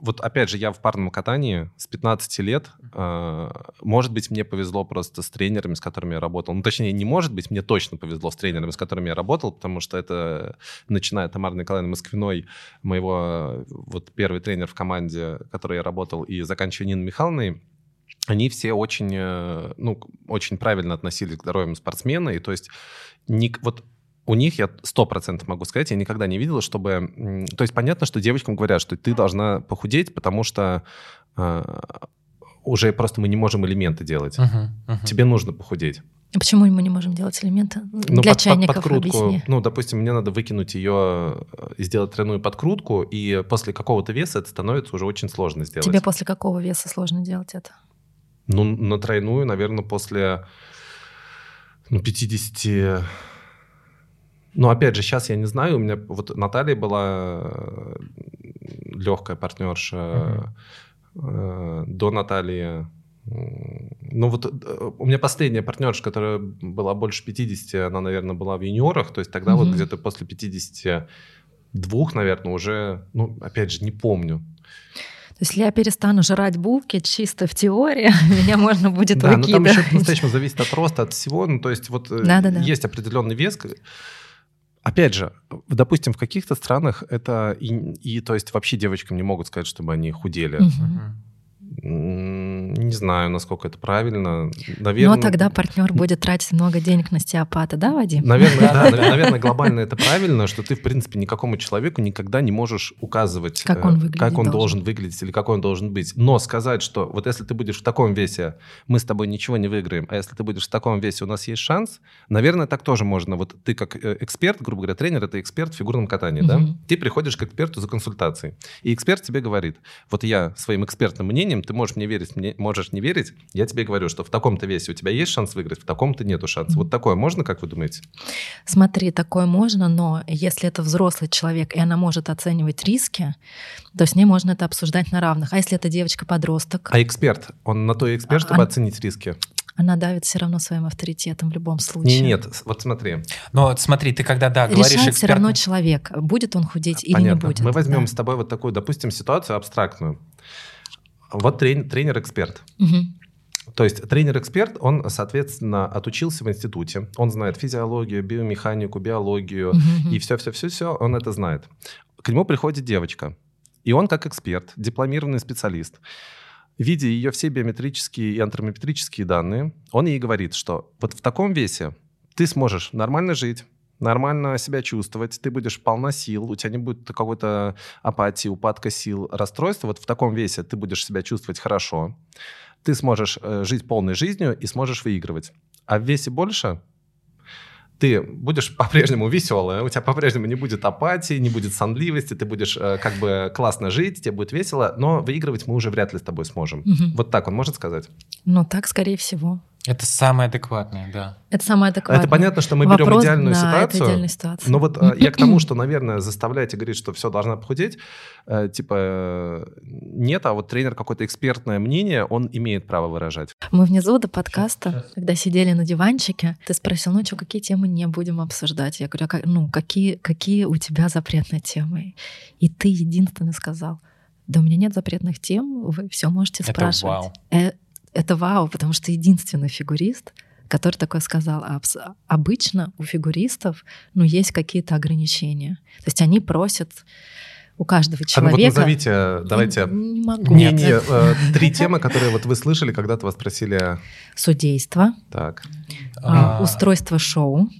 вот опять же, я в парном катании с 15 лет, э, может быть, мне повезло просто с тренерами, с которыми я работал. Ну, точнее, не может быть, мне точно повезло с тренерами, с которыми я работал, потому что это, начиная от Тамары Николаевны Москвиной, моего вот первый тренер в команде, который я работал, и заканчивая Ниной Михайловной, они все очень, э, ну, очень правильно относились к здоровьям спортсмена, и то есть не, вот у них, я сто процентов могу сказать, я никогда не видел, чтобы... То есть понятно, что девочкам говорят, что ты должна похудеть, потому что э, уже просто мы не можем элементы делать. Uh-huh, uh-huh. Тебе нужно похудеть. А почему мы не можем делать элементы? Ну, Для под, чайников под, подкрутку, объясни. Ну, допустим, мне надо выкинуть ее и сделать тройную подкрутку, и после какого-то веса это становится уже очень сложно сделать. Тебе после какого веса сложно делать это? Ну, на тройную, наверное, после ну, 50... Ну, опять же, сейчас я не знаю, у меня вот Наталья была э, легкая партнерша, uh-huh. до Натальи ну вот э, у меня последняя партнерша, которая была больше 50, она, наверное, была в юниорах, то есть тогда mm-hmm. вот где-то после 52, наверное, уже, ну, опять же, не помню. То есть, если я перестану жрать булки чисто в теории, меня можно будет да, выкидывать. Да, но там еще по-настоящему зависит от роста, от всего. Ну, то есть, вот э, есть определенный вес. Опять же, допустим, в каких-то странах это и, и то есть вообще девочкам не могут сказать, чтобы они худели. Не знаю, насколько это правильно. Наверное, Но тогда партнер будет тратить много денег на остеопата, да, Вадим? Наверное, да. Наверное, глобально это правильно, что ты, в принципе, никакому человеку никогда не можешь указывать, как он, э, как он должен выглядеть или какой он должен быть. Но сказать, что вот если ты будешь в таком весе, мы с тобой ничего не выиграем, а если ты будешь в таком весе, у нас есть шанс, наверное, так тоже можно. Вот ты как э, эксперт, грубо говоря, тренер, это эксперт в фигурном катании, да? Ты приходишь к эксперту за консультацией, и эксперт тебе говорит, вот я своим экспертным мнением ты можешь мне верить, мне, можешь не верить. Я тебе говорю, что в таком-то весе у тебя есть шанс выиграть, в таком-то нету шанса. Вот такое можно, как вы думаете? Смотри, такое можно, но если это взрослый человек, и она может оценивать риски, то с ней можно это обсуждать на равных. А если это девочка-подросток? А эксперт? Он на то и эксперт, а, чтобы а... оценить риски? она давит все равно своим авторитетом в любом случае. Не, нет, вот смотри. Но смотри, ты когда, да, говоришь Решает эксперт... все равно человек, будет он худеть Понятно. или не будет. Мы возьмем да. с тобой вот такую, допустим, ситуацию абстрактную. Вот трен, тренер-эксперт. Угу. То есть тренер-эксперт, он, соответственно, отучился в институте, он знает физиологию, биомеханику, биологию угу. и все-все-все-все, он это знает. К нему приходит девочка, и он как эксперт, дипломированный специалист, видя ее все биометрические и антропометрические данные, он ей говорит, что вот в таком весе ты сможешь нормально жить, нормально себя чувствовать, ты будешь полна сил, у тебя не будет какой-то апатии, упадка сил, расстройства. Вот в таком весе ты будешь себя чувствовать хорошо, ты сможешь э, жить полной жизнью и сможешь выигрывать. А в весе больше ты будешь по-прежнему веселая, у тебя по-прежнему не будет апатии, не будет сонливости, ты будешь э, как бы классно жить, тебе будет весело, но выигрывать мы уже вряд ли с тобой сможем. Угу. Вот так он может сказать? Ну, так, скорее всего. Это самое адекватное, да. Это самое адекватное. Это понятно, что мы Вопрос, берем идеальную да, ситуацию. Это идеальная ситуация. Но вот э, я к тому, что, наверное, заставляете говорить, что все должна похудеть, э, типа э, нет, а вот тренер какое-то экспертное мнение, он имеет право выражать. Мы внизу до подкаста, Сейчас. когда сидели на диванчике, ты спросил, ну что, какие темы не будем обсуждать? Я говорю, а ну какие, какие у тебя запретные темы? И ты единственный сказал, да у меня нет запретных тем, вы все можете это спрашивать. Вау это вау, потому что единственный фигурист, который такое сказал. А обычно у фигуристов ну, есть какие-то ограничения. То есть они просят у каждого человека. А ну вот назовите, давайте. Не могу. Не, не, э, три темы, которые вот вы слышали, когда-то вас спросили. Судейство. Так. А, устройство шоу.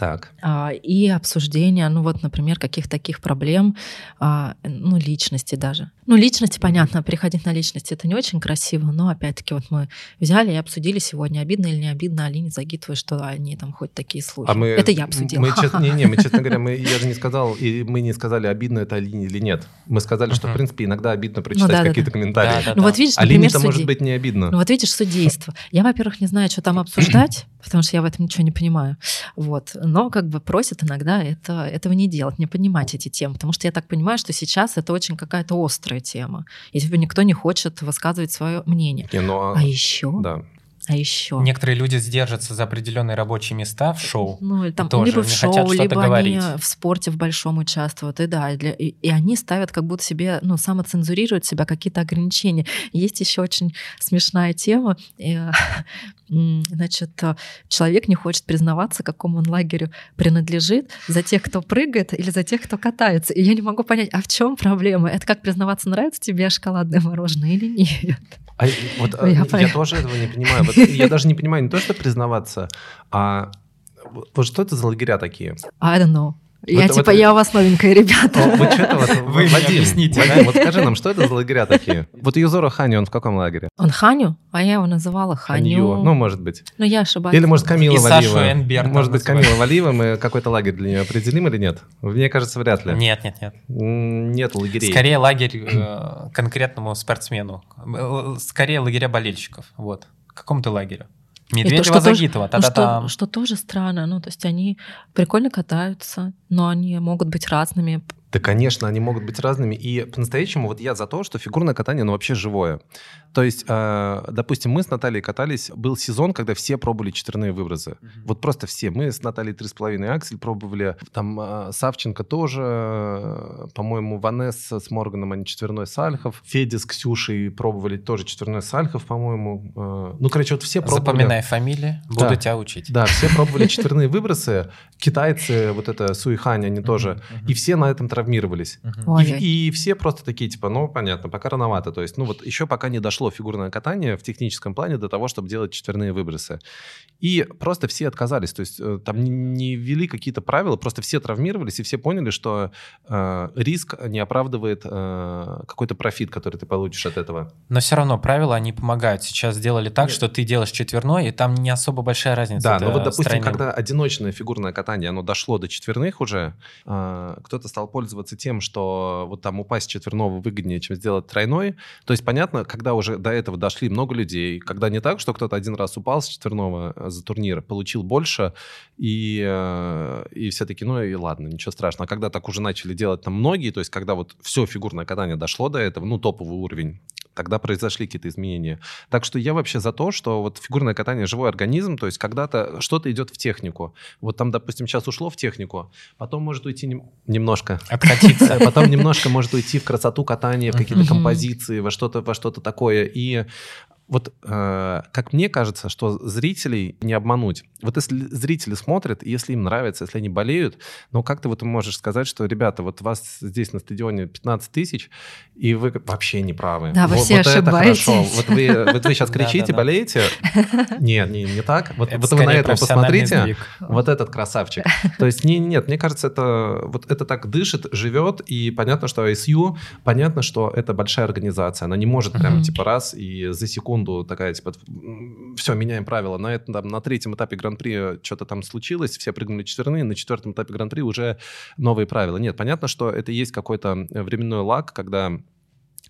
Так. А, и обсуждение, ну вот, например, каких таких проблем, а, ну, личности даже. Ну, личности, понятно, переходить на личности это не очень красиво, но опять-таки вот мы взяли и обсудили сегодня, обидно или не обидно Алине Загитовой, что они там хоть такие слухи. А мы, это я обсудила. Мы, честно, не, не, мы, честно говоря, мы, я же не сказал, и мы не сказали, обидно это Алине или нет. Мы сказали, что, в принципе, иногда обидно прочитать ну, да, какие-то да, комментарии. Да, да, ну, вот видишь, Алине-то может быть не обидно. Ну, вот видишь, судейство. Я, во-первых, не знаю, что там обсуждать, потому что я в этом ничего не понимаю. Вот но как бы просят иногда это, этого не делать, не поднимать эти темы, потому что я так понимаю, что сейчас это очень какая-то острая тема, и типа никто не хочет высказывать свое мнение. Не, ну, а, а еще да. А еще... Некоторые люди сдержатся за определенные рабочие места в шоу. Ну, там, тоже либо в не шоу, хотят что-то либо говорить. они в спорте в большом участвуют. И да, и, для- и- и они ставят как будто себе, ну, самоцензурируют себя какие-то ограничения. Есть еще очень смешная тема. Э, Значит, э, человек не хочет признаваться, какому он лагерю принадлежит, за тех, кто прыгает или за тех, кто катается. И я не могу понять, а в чем проблема? Это как признаваться, нравится тебе шоколадное мороженое или нет? А вот Я я, я тоже этого не понимаю. Вот я даже не понимаю не то, что признаваться, а вот что это за лагеря такие? I don't know. Я Вот- типа, вот- я у вас новенькая, ребята. О, Вот что-то вот, Вы Вадим, объясните, Вадим, вот скажи нам, что это за лагеря такие? Вот Юзора Хани, он в каком лагере? Он Ханю, а я его называла Ханю. Ну, может быть. Ну, я ошибаюсь. Или, может, Камила И Сашу Валиева. Энберг там Может быть, называют. Камила Валиева, мы какой-то лагерь для нее определим или нет? Мне кажется, вряд ли. Нет, нет, нет. Нет лагерей. Скорее лагерь э, конкретному спортсмену. Э, Скорее лагеря болельщиков. Вот. К какому ты лагерю? И то, Медведева, что тоже- Загитова. Ну, что, что тоже странно. Ну, то есть они прикольно катаются, но они могут быть разными. Да, конечно, они могут быть разными. И по-настоящему вот я за то, что фигурное катание, оно вообще живое. То есть, э, допустим, мы с Натальей катались, был сезон, когда все пробовали четверные выбросы. Вот просто все. Мы с Натальей три с половиной Аксель пробовали. Там э, Савченко тоже, э, по-моему, Ванесса с Морганом, они четверной Сальхов. Федя с Ксюшей пробовали тоже четверной Сальхов, по-моему. Э, ну, короче, вот все пробовали. Запоминай фамилии, буду Да. тебя учить. Да, все пробовали четверные выбросы. Китайцы, вот это Суихань, они тоже. И все на этом травмировались. Ой, И, и все просто такие, типа, ну, понятно, пока рановато. То есть, ну, вот еще пока не дошло фигурное катание в техническом плане до того, чтобы делать четверные выбросы. И просто все отказались. То есть, э, там не, не ввели какие-то правила, просто все травмировались, и все поняли, что э, риск не оправдывает э, какой-то профит, который ты получишь от этого. Но все равно правила, они помогают. Сейчас сделали так, Нет. что ты делаешь четверной, и там не особо большая разница. Да, но вот, допустим, стройный- когда одиночное фигурное катание, оно дошло до четверных уже, а, кто-то стал пользоваться тем, что вот там упасть четверного выгоднее, чем сделать тройной. То есть, понятно, когда уже до этого дошли много людей, когда не так, что кто-то один раз упал с четверного э, за турнир, получил больше, и, э, и все таки ну и ладно, ничего страшного. А когда так уже начали делать там многие, то есть когда вот все фигурное катание дошло до этого, ну топовый уровень, тогда произошли какие-то изменения. Так что я вообще за то, что вот фигурное катание живой организм, то есть когда-то что-то идет в технику. Вот там, допустим, сейчас ушло в технику, потом может уйти нем- немножко. Откатиться. Потом немножко может уйти в красоту катания, в какие-то композиции, во что-то, во что-то такое. И вот э, как мне кажется, что зрителей не обмануть. Вот если зрители смотрят, и если им нравится, если они болеют, ну как ты вот можешь сказать, что, ребята, вот вас здесь на стадионе 15 тысяч, и вы вообще не правы. Да, вы Вот- все вот это ошибаетесь. хорошо. Вот вы, вот вы сейчас кричите, болеете. Нет, не, не так. Вот, Это вот вы на профессиональный посмотрите. сдвиг. Вот этот красавчик. То есть не, нет, мне кажется, это вот это так дышит, живет, и понятно, что ISU, понятно, что это большая организация, она не может прям типа раз и за секунду такая типа все меняем правила. На этом там, на третьем этапе гран-при что-то там случилось, все прыгнули четверные, на четвертом этапе гран-при уже новые правила. Нет, понятно, что это есть какой-то временной лаг, когда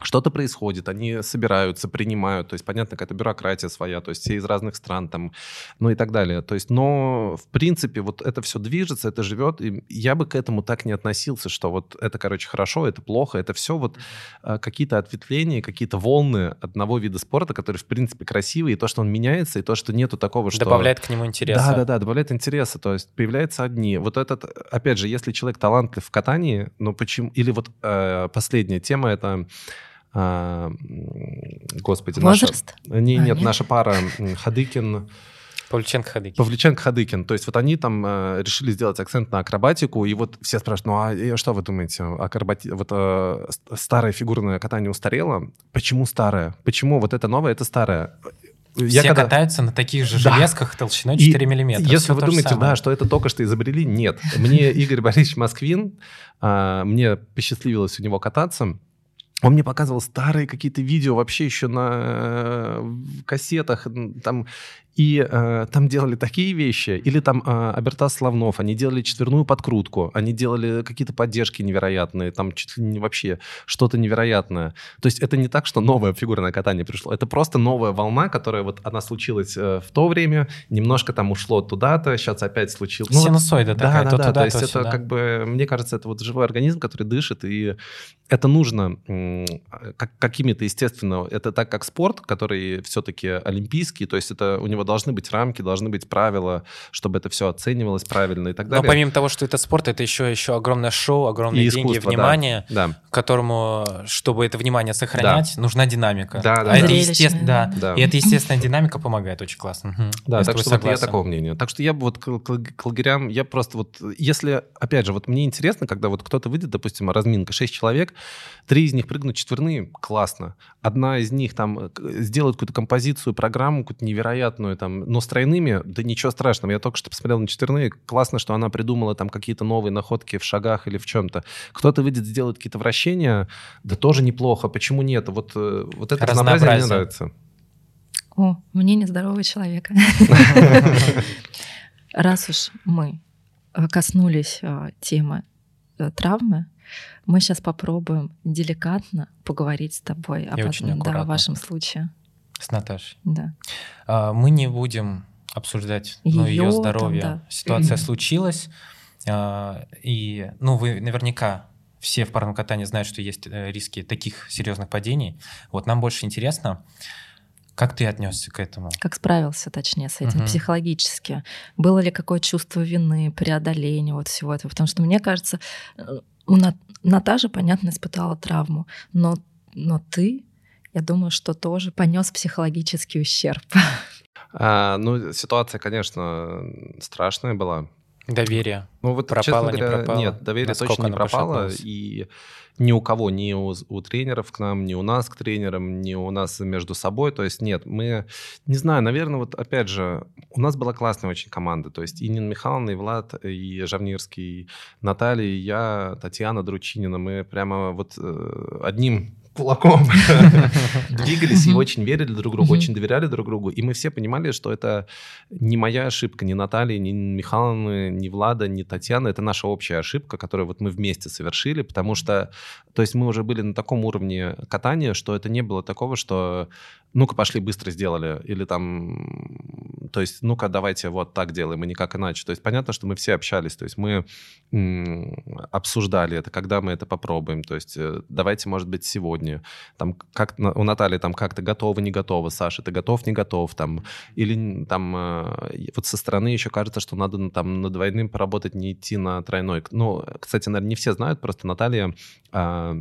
что-то происходит, они собираются, принимают, то есть, понятно, какая-то бюрократия своя, то есть все из разных стран там, ну и так далее. То есть, но, в принципе, вот это все движется, это живет, и я бы к этому так не относился, что вот это, короче, хорошо, это плохо, это все вот а, какие-то ответвления, какие-то волны одного вида спорта, который, в принципе, красивый, и то, что он меняется, и то, что нету такого, что... Добавляет к нему интереса. Да, да, да, добавляет интереса, то есть появляются одни. Вот этот, опять же, если человек талантлив в катании, ну почему... Или вот э, последняя тема это... м, господи, наша... Возраст? Не, А, нет, нет? наша пара Хадыкин, Павлюченко Хадыки. Павлюченко Хадыкин. То есть вот они там э, решили сделать акцент на акробатику, и вот все спрашивают, ну а что вы думаете, акробати... вот э, старое фигурное катание устарело? Почему старое? Почему вот это новое, это старое? Все катаются на таких же Да. железках толщиной И 4 миллиметра. Если вы думаете, самое. да, что это только что изобрели, нет. Мне Игорь Борисович Москвин, а, мне посчастливилось у него кататься. Он мне показывал старые какие-то видео вообще еще на э, кассетах. Там, И э, там делали такие вещи. Или там э, Абертас Славнов, они делали четверную подкрутку, они делали какие-то поддержки невероятные, там чуть ли не вообще что-то невероятное. То есть это не так, что новое фигурное катание пришло, это просто новая волна, которая вот она случилась э, в то время, немножко там ушло туда-то, сейчас опять случилось. Ну, Синусоида вот, такая, да, то да, туда, то есть то это сюда. как бы, мне кажется, это вот живой организм, который дышит, и это нужно как, какими-то, естественно, это так как спорт, который все-таки олимпийский, то есть это у него должны быть рамки, должны быть правила, чтобы это все оценивалось правильно и так Но далее. помимо того, что это спорт, это еще, еще огромное шоу, огромные И деньги, да. внимание, Да, которому, чтобы это внимание сохранять, нужна динамика. Да, да, а это да. естественно, да. Да. И эта естественная динамика помогает очень классно. Мгм. Да, Я так что вот я такого мнения. Так что я бы вот к, к- к лагерям, я просто вот, если, опять же, вот мне интересно, когда вот кто-то выйдет, допустим, разминка, 6 человек, три из них прыгнут четверные, классно. Одна из них там э, сделает какую-то композицию, программу какую-то невероятную, там, но с тройными, да ничего страшного. Я только что посмотрел на четверные, классно, что она придумала там какие-то новые находки в шагах или в чем-то. Кто-то выйдет, сделает какие-то вращения, да тоже неплохо. Почему нет? Вот, э, вот это разнообразие мне нравится. О, мнение здорового человека. Раз уж мы э, коснулись э, темы травмы, мы сейчас попробуем деликатно поговорить с тобой об, да, о вашем случае. С Наташей. Да. А, Мы не будем обсуждать ну, ее Её там, здоровье. да. Ситуация случилась. а, И, ну, вы наверняка все в парном катании знают, что есть э, риски таких серьезных падений. Вот нам больше интересно, как ты отнесся к этому? Как справился, точнее, с этим Мгм. психологически? Было ли какое чувство вины, преодоления вот всего этого? Потому что мне кажется, э, Наташа, понятно, испытала травму, но, но ты, я думаю, что тоже понес психологический ущерб. А, ну, ситуация, конечно, страшная была. Доверие. Ну, вот, Пропало, честно не говоря, пропало? нет, доверие Насколько точно не пропало. И ни у кого, ни у, у тренеров к нам, ни у нас к тренерам, ни у нас между собой. То есть нет, мы, не знаю, наверное, вот опять же, у нас была классная очень команда. То есть и Нина Михайловна, и Влад, и Жавнирский, и Наталья, и я, Татьяна Дручинина. Мы прямо вот э, одним кулаком двигались и очень верили друг другу, очень доверяли друг другу. И мы все понимали, что это не моя ошибка, ни Натальи, ни Михайловны, ни Влада, ни Татьяны. Это наша общая ошибка, которую вот мы вместе совершили, потому что, то есть мы уже были на таком уровне катания, что это не было такого, что ну-ка пошли быстро сделали, или там, то есть ну-ка давайте вот так делаем, и никак иначе. То есть понятно, что мы все общались, то есть мы обсуждали это, когда мы это попробуем, то есть э, давайте, может быть, сегодня. Там как на- у Натальи там как-то готово, не готово, Саша, ты готов, не готов, там, или там э, вот со стороны еще кажется, что надо там над двойным поработать, не идти на тройной. Ну, кстати, наверное, не все знают, просто Наталья, а,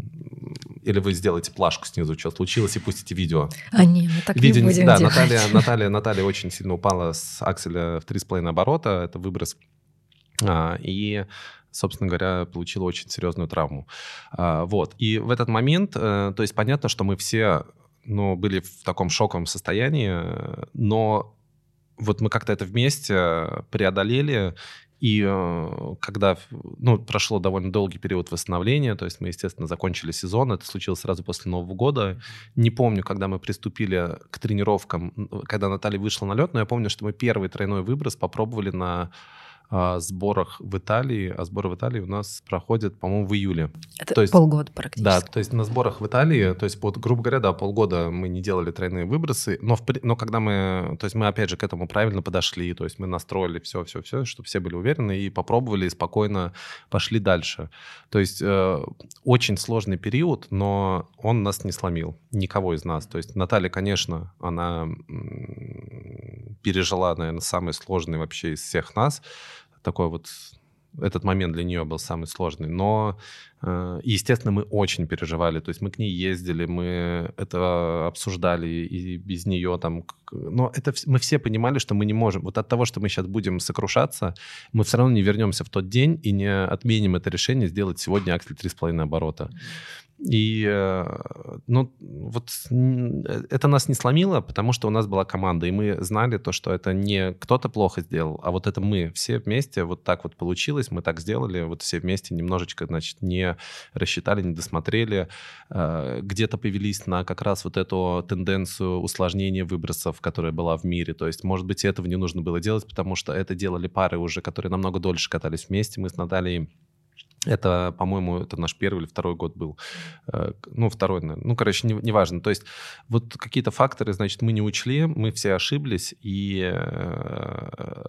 или вы сделаете плашку снизу, что случилось, и пустите видео. А не, мы так Видео не будем да, делать. Наталья, Наталья, Наталья очень сильно упала с акселя в 3,5 оборота, это выброс. А, и собственно говоря, получила очень серьезную травму. А, вот. И в этот момент, э, то есть понятно, что мы все ну, были в таком шоковом состоянии, э, но вот мы как-то это вместе преодолели, и э, когда ну, прошло довольно долгий период восстановления, то есть мы, естественно, закончили сезон, это случилось сразу после Нового года. Не помню, когда мы приступили к тренировкам, когда Наталья вышла на лед, но я помню, что мы первый тройной выброс попробовали на а, сборах в Италии, а сборы в Италии у нас проходят, по-моему, в июле. Это то есть- полгода практически. Да, то есть на сборах в Италии, то есть, вот, грубо говоря, да, полгода мы не делали тройные выбросы, но, в но когда мы, то есть мы опять же к этому правильно подошли, то есть мы настроили все-все-все, чтобы все были уверены и попробовали, и спокойно пошли дальше. То есть э, очень сложный период, но он нас не сломил, никого из нас. То есть Наталья, конечно, она пережила, наверное, самый сложный вообще из всех нас, такой вот этот момент для нее был самый сложный. Но, э, естественно, мы очень переживали. То есть мы к ней ездили, мы это обсуждали и без нее там. Но это мы все понимали, что мы не можем. Вот от того, что мы сейчас будем сокрушаться, мы все равно не вернемся в тот день и не отменим это решение сделать сегодня аксель 3,5 оборота. И, э, ну, вот это нас не сломило, потому что у нас была команда, и мы знали то, что это не кто-то плохо сделал, а вот это мы все вместе, вот так вот получилось, мы так сделали, вот все вместе немножечко, значит, не рассчитали, не досмотрели, э, где-то повелись на как раз вот эту тенденцию усложнения выбросов, которая была в мире. То есть, может быть, этого не нужно было делать, потому что это делали пары уже, которые намного дольше катались вместе. Мы с Натальей это, по-моему, это наш первый или второй год был. Э, ну, второй, ну, короче, неважно. Не, То есть вот какие-то факторы, значит, мы не учли, мы все ошиблись, и, э,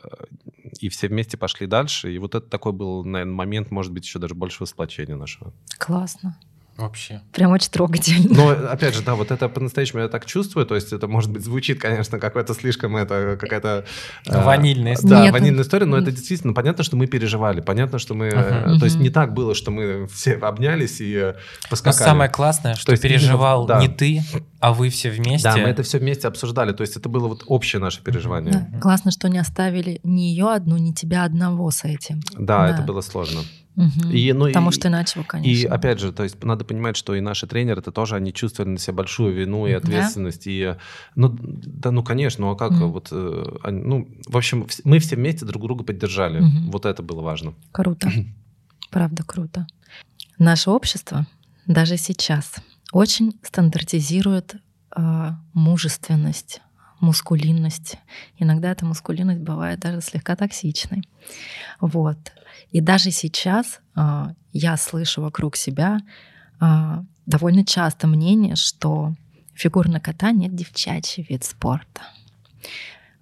и все вместе пошли дальше. И вот это такой был, наверное, момент, может быть, еще даже большего сплочения нашего. Классно. Вообще. Прям очень трогательно. Но, опять же, да, вот это по-настоящему я так чувствую, то есть это, может быть, звучит, конечно, какое-то слишком, это какая-то... Э, ванильная история. Да, Нет. ванильная история, но это действительно понятно, что мы переживали, понятно, что мы... Uh-huh. То есть не так было, что мы все обнялись и поскакали. Но самое классное, что есть, переживал да. не ты, а вы все вместе. Да, мы это все вместе обсуждали, то есть это было вот общее наше переживание. Да. Классно, что не оставили ни ее одну, ни тебя одного с этим. Да, да. это было сложно. Угу. И, ну, Потому и, что иначе, конечно. И опять же, то есть надо понимать, что и наши тренеры, это тоже они чувствовали на себе большую вину и ответственность. Да? И, ну, да, ну, конечно, ну а как? Угу. Вот, э, ну, в общем, мы все вместе друг друга поддержали. Угу. Вот это было важно. Круто. Правда, круто. Наше общество даже сейчас очень стандартизирует э, мужественность, мускулинность. Иногда эта мускулинность бывает даже слегка токсичной. Вот. И даже сейчас э, я слышу вокруг себя э, довольно часто мнение, что фигурное катание — это девчачий вид спорта.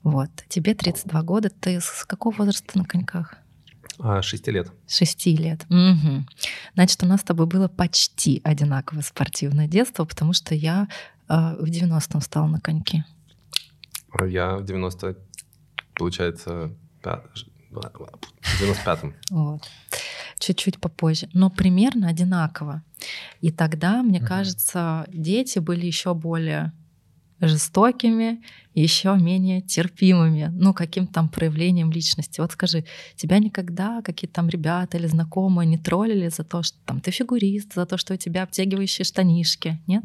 Вот. Тебе 32 года. Ты с какого возраста на коньках? А, шести лет. Шести лет. Угу. Значит, у нас с тобой было почти одинаковое спортивное детство, потому что я э, в 90-м стала на коньки. Я в 90 получается, в 95-м. Вот. Чуть-чуть попозже. Но примерно одинаково. И тогда, мне угу. кажется, дети были еще более жестокими, еще менее терпимыми, ну, каким-то там проявлением личности. Вот скажи, тебя никогда какие-то там ребята или знакомые не троллили за то, что там ты фигурист, за то, что у тебя обтягивающие штанишки, нет?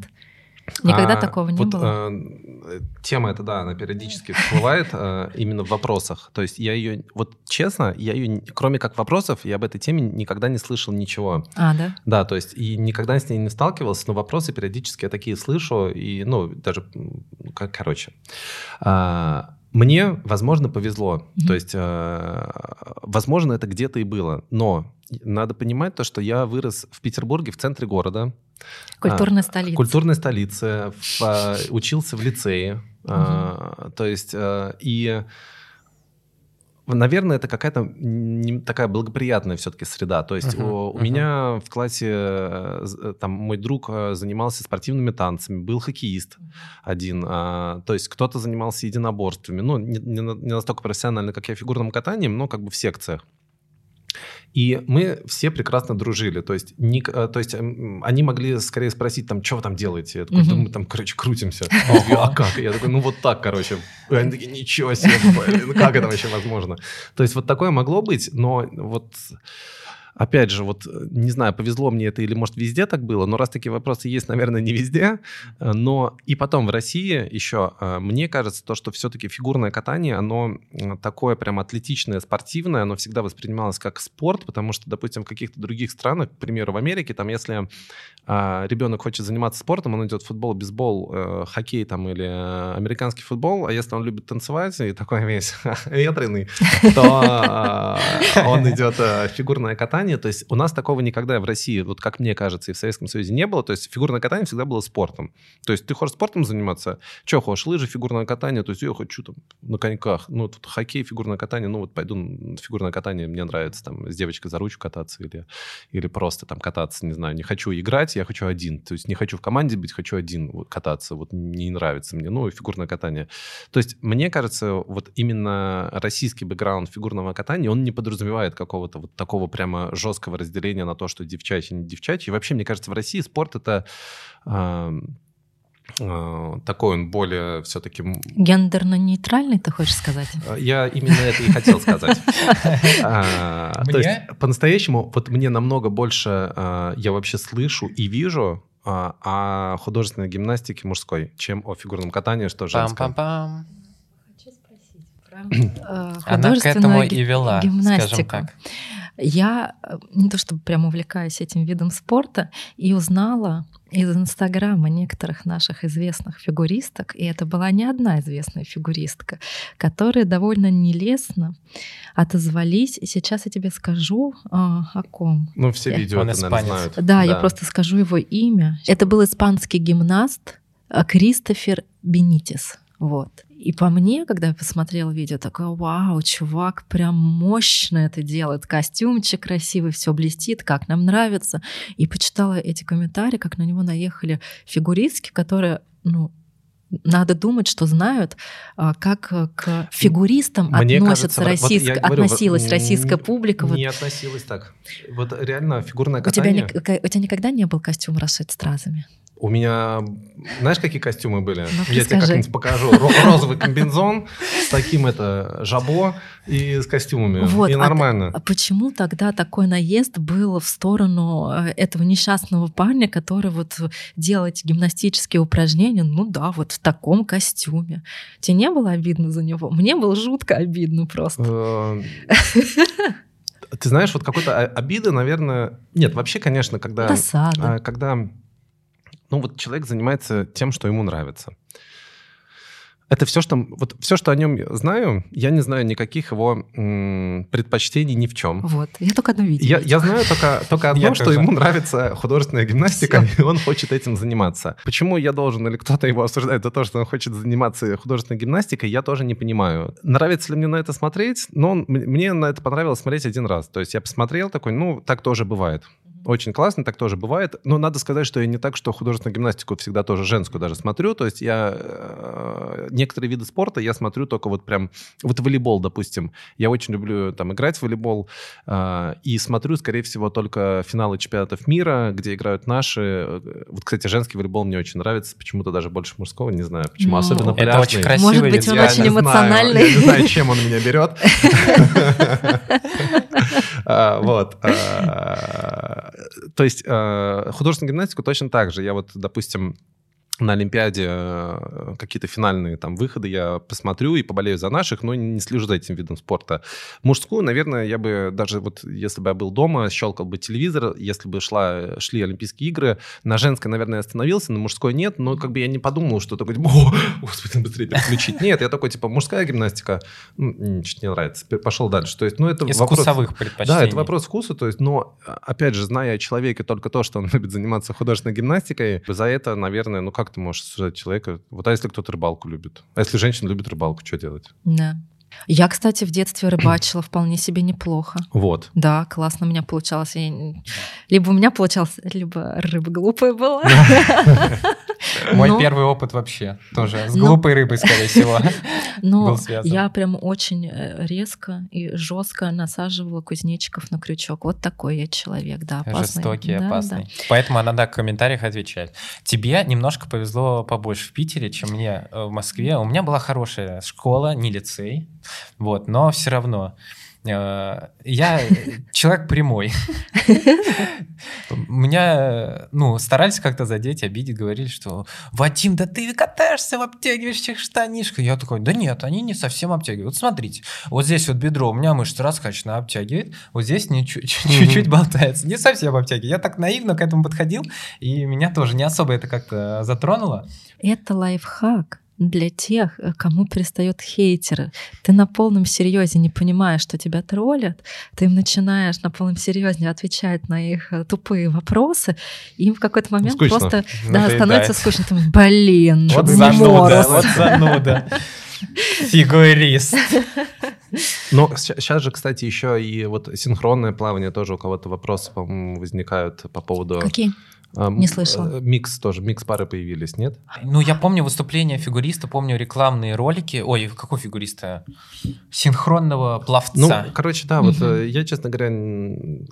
Никогда а, такого не вот, было? Э, тема эта, да, она периодически всплывает э, именно в вопросах. То есть я ее, вот честно, я ее, кроме как вопросов, я об этой теме никогда не слышал ничего. А, да? Да, то есть и никогда с ней не сталкивался, но вопросы периодически я такие слышу, и, ну, даже, как, короче. А, мне, возможно, повезло. Mm-hmm. То есть, э, возможно, это где-то и было. Но надо понимать то, что я вырос в Петербурге, в центре города. Культурная а, столица. Культурная столица. В, а, учился в лицее. Mm-hmm. А, то есть, а, и наверное, это какая-то не такая благоприятная все-таки среда. То есть uh-huh, у, у uh-huh. меня в классе э, там мой друг э, занимался спортивными танцами, был хоккеист один. А, то есть кто-то занимался единоборствами. Ну, не, не, не настолько профессионально, как я, фигурным катанием, но как бы в секциях. И мы все прекрасно дружили. То есть, не, э, то есть они могли скорее спросить, там, что вы там делаете? Я такой, угу. да мы там, короче, крутимся. а как? Я такой, ну вот так, короче. И они такие, ничего себе, блин, как это вообще возможно? То есть вот такое могло быть, но вот опять же, вот э, не знаю, повезло мне это или, может, везде так было, но раз такие вопросы есть, наверное, не везде. Э, но и потом в России еще, э, мне кажется, то, что все-таки фигурное катание, оно такое прям атлетичное, спортивное, оно всегда воспринималось как спорт, потому что, допустим, в каких-то других странах, к примеру, в Америке, там, если ребенок хочет заниматься спортом, он идет в футбол, бейсбол, хоккей там или американский футбол, а если он любит танцевать и такой весь ветреный, то он идет фигурное катание, катание, то есть у нас такого никогда в России, вот как мне кажется, и в Советском Союзе не было, то есть фигурное катание всегда было спортом. То есть ты хочешь спортом заниматься, что хочешь, лыжи, фигурное катание, то есть я хочу там на коньках, ну тут хоккей, фигурное катание, ну вот пойду фигурное катание, мне нравится там с девочкой за ручку кататься или, или просто там кататься, не знаю, не хочу играть, я хочу один, то есть не хочу в команде быть, хочу один вот, кататься, вот не нравится мне, ну и фигурное катание. То есть мне кажется, вот именно российский бэкграунд фигурного катания, он не подразумевает какого-то вот такого прямо жесткого разделения на то, что девчачьи, не девчачьи. И вообще, мне кажется, в России спорт это э, э, такой он более все-таки... Гендерно-нейтральный, ты хочешь сказать? А, я именно это и хотел сказать. А, то есть, по-настоящему, вот мне намного больше я вообще слышу и вижу о художественной гимнастике мужской, чем о фигурном катании, что женское. Пам-пам-пам. Хочу спросить про Она к этому художественную и вела, скажем гимнастику. так. Я э, не то чтобы прям увлекаюсь этим видом спорта и узнала из Инстаграма некоторых наших известных фигуристок, и это была не одна известная фигуристка, которые довольно нелестно отозвались. И сейчас я тебе скажу а, о ком. Ну, все Я- видео Он это, наверное, знают. Да, я просто скажу его имя. Это был испанский гимнаст а, Кристофер Бенитис. Вот. И по мне, когда я посмотрела видео, такое, вау, чувак прям мощно это делает, костюмчик красивый, все блестит, как нам нравится. И почитала эти комментарии, как на него наехали фигуристки, которые, ну, надо думать, что знают, а, как к фигуристам Мне относится кажется, вот- вот российск- я говорю, вот, относилась м, российская публика. Вот Не относилась так. Вот реально фигурное у, тебя катание... у тебя никогда не был костюм расшит стразами? У меня, знаешь, какие костюмы были? Ну-ка, Я тебе как-нибудь покажу. Ро- Розовый комбинзон с таким это жабо и с костюмами. Вот, и а нормально. А почему тогда такой наезд был в сторону э, этого несчастного парня, который вот делает гимнастические упражнения, ну да, вот в таком костюме. Тебе не было обидно за него? Мне было жутко обидно просто. Э, Ты знаешь, вот какой-то о- обиды, наверное... Нет, вообще, конечно, когда... Досада. а, Когда, ну вот человек занимается тем, что ему нравится. Это все, что вот все, что о нем знаю, я не знаю никаких его м, предпочтений ни в чем. Вот, я только одно видела. Я, я знаю только, только одно, Я что тоже. ему нравится художественная гимнастика, и он хочет этим заниматься. Почему я должен, или кто-то его осуждает за то, что он хочет заниматься художественной гимнастикой, я тоже не понимаю. Нравится ли мне на это смотреть? М- мне на это понравилось смотреть один раз. То есть я посмотрел такой, ну, так тоже бывает. Очень классно, так тоже бывает. Но надо сказать, что я не так, что художественную гимнастику всегда тоже женскую даже смотрю. То есть я э, некоторые виды спорта я смотрю только вот прям... Вот волейбол, допустим. Я очень люблю там играть в волейбол. э, и смотрю, скорее всего, только финалы чемпионатов мира, где играют наши. Вот, кстати, женский волейбол мне очень нравится. Почему-то даже больше мужского, не знаю почему. Ну, Особенно это пляжный. очень красиво. Может быть, он. Я очень не знаю, эмоциональный. я не знаю, чем он меня берет. А, Вот. А, То есть а, художественную гимнастику точно так же. Я вот, допустим, на Олимпиаде э, какие-то финальные там выходы я посмотрю и поболею за наших, но не слежу за этим видом спорта. Мужскую, наверное, я бы даже вот, если бы я был дома, щелкал бы телевизор, если бы шла, шли Олимпийские игры, на женской, наверное, остановился, на мужской нет, но как бы я не подумал, что такой, о, господи, быстрее переключить. Нет, я такой, типа, мужская гимнастика, м, чуть не нравится, пошел дальше. То есть, ну, это Из вопрос... вкусовых предпочтений. Да, это вопрос вкуса, то есть, но, а, опять же, зная о человеке только то, что он любит заниматься художественной гимнастикой, за это, наверное, ну как ты можешь осуждать человека? Вот а если кто-то рыбалку любит? А если женщина любит рыбалку, что делать? Да. Я, кстати, в детстве рыбачила вполне себе неплохо. Вот. Да, классно у меня получалось. Я Либо у меня получалось, либо рыба глупая была. Мой Но- первый опыт вообще тоже с Ну. глупой рыбой, скорее всего. Но был связан. я прям очень э, резко и жестко насаживала кузнечиков на крючок. Вот такой я человек, да, опасный. Жестокий, Да, опасный. да. Поэтому она, да, в комментариях отвечает. Тебе немножко повезло побольше в Питере, чем мне э, в Москве. У меня была хорошая школа, не лицей, вот, но все равно. Э, Я человек прямой. Меня, ну, старались как-то задеть, обидеть, говорили, что Вадим, да ты катаешься в обтягивающих штанишках. Я такой, да нет, они не совсем обтягивают. Вот смотрите, вот здесь вот бедро, у меня мышца раскачана, обтягивает, вот здесь чуть-чуть болтается. Не совсем обтягивает. Я так наивно к этому подходил, и меня тоже не особо это как-то затронуло. Это лайфхак для тех, э, кому перестают хейтеры. Ты на полном серьезе не понимаешь, что тебя троллят, ты им начинаешь на полном серьезе отвечать на их э, тупые вопросы, и им в какой-то момент скучно. просто да, Надоедает. становится скучно. Ты блин, Вот не зануда, морос». вот зануда. Фигурист. Но сейчас же, кстати, еще и вот синхронное плавание тоже у кого-то вопросы, по-моему, возникают по поводу... Какие? Эм, Не слышала. э, Микс тоже, микс-пары появились, нет? Ну, я помню выступление фигуриста, помню рекламные ролики. Ой, какого фигуриста? Синхронного Ну, пловца. короче, да, вот э, я, честно говоря,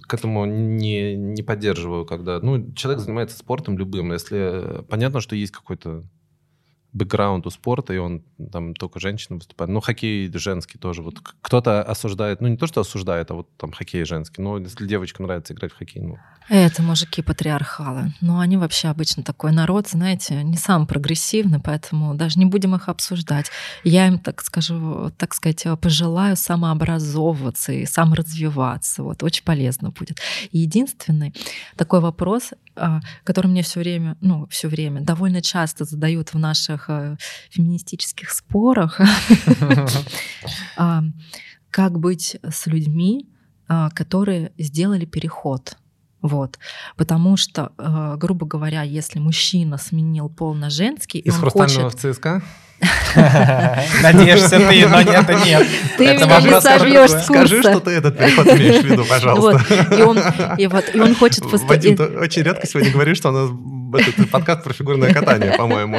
к этому не, не поддерживаю, когда, ну, человек занимается спортом любым, если э, понятно, что есть какой-то бэкграунд у спорта, и он там только женщина выступает. Ну, хоккей женский тоже. Вот кто-то осуждает, ну, не то, что осуждает, а вот там хоккей женский. Но если девочкам нравится играть в хоккей, ну... Это мужики патриархалы. Но они вообще обычно такой народ, знаете, не сам прогрессивный, поэтому даже не будем их обсуждать. Я им, так скажу, так сказать, пожелаю самообразовываться и саморазвиваться. Вот, очень полезно будет. И единственный такой вопрос, а, который мне все время, ну, все время, довольно часто задают в наших э, феминистических спорах, а, как быть с людьми, а, которые сделали переход. Вот. Потому что, э, грубо говоря, если мужчина сменил пол на женский... Из хрустального хочет... в ЦСКА? Надеешься ты, но нет, нет. Ты это меня не собьешь с Скажи, что ты этот переход имеешь в виду, пожалуйста. Вот. И, он, и, вот, и он хочет поступить... Вадим, очень редко сегодня говоришь, что у нас этот подкаст про фигурное катание, по-моему.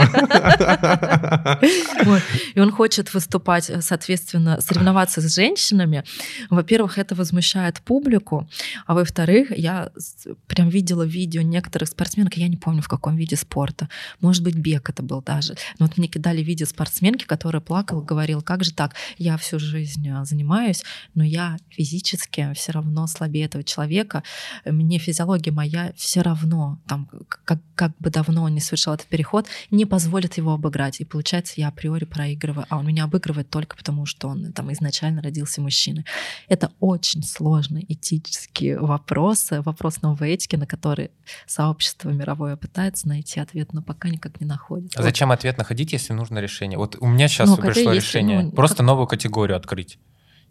И он хочет выступать, соответственно, соревноваться с женщинами. Во-первых, это возмущает публику, а во-вторых, я прям видела видео некоторых спортсменок, я не помню, в каком виде спорта. Может быть, бег это был даже. Но вот мне кидали видео спортсменки, которая плакала, говорила, как же так, я всю жизнь а, занимаюсь, но я физически все равно слабее этого человека, мне физиология моя все равно, там, как, как бы давно он не совершал этот переход, не позволит его обыграть. И получается, я априори проигрываю, а он меня обыгрывает только потому, что он там изначально родился мужчиной. Это очень сложные этические вопросы, вопрос новой этики, на который сообщество мировое пытается найти ответ, но пока никак не находит. А зачем ответ находить, если нужно решение? Вот у меня сейчас ну, пришло решение. Ну, просто как... новую категорию открыть.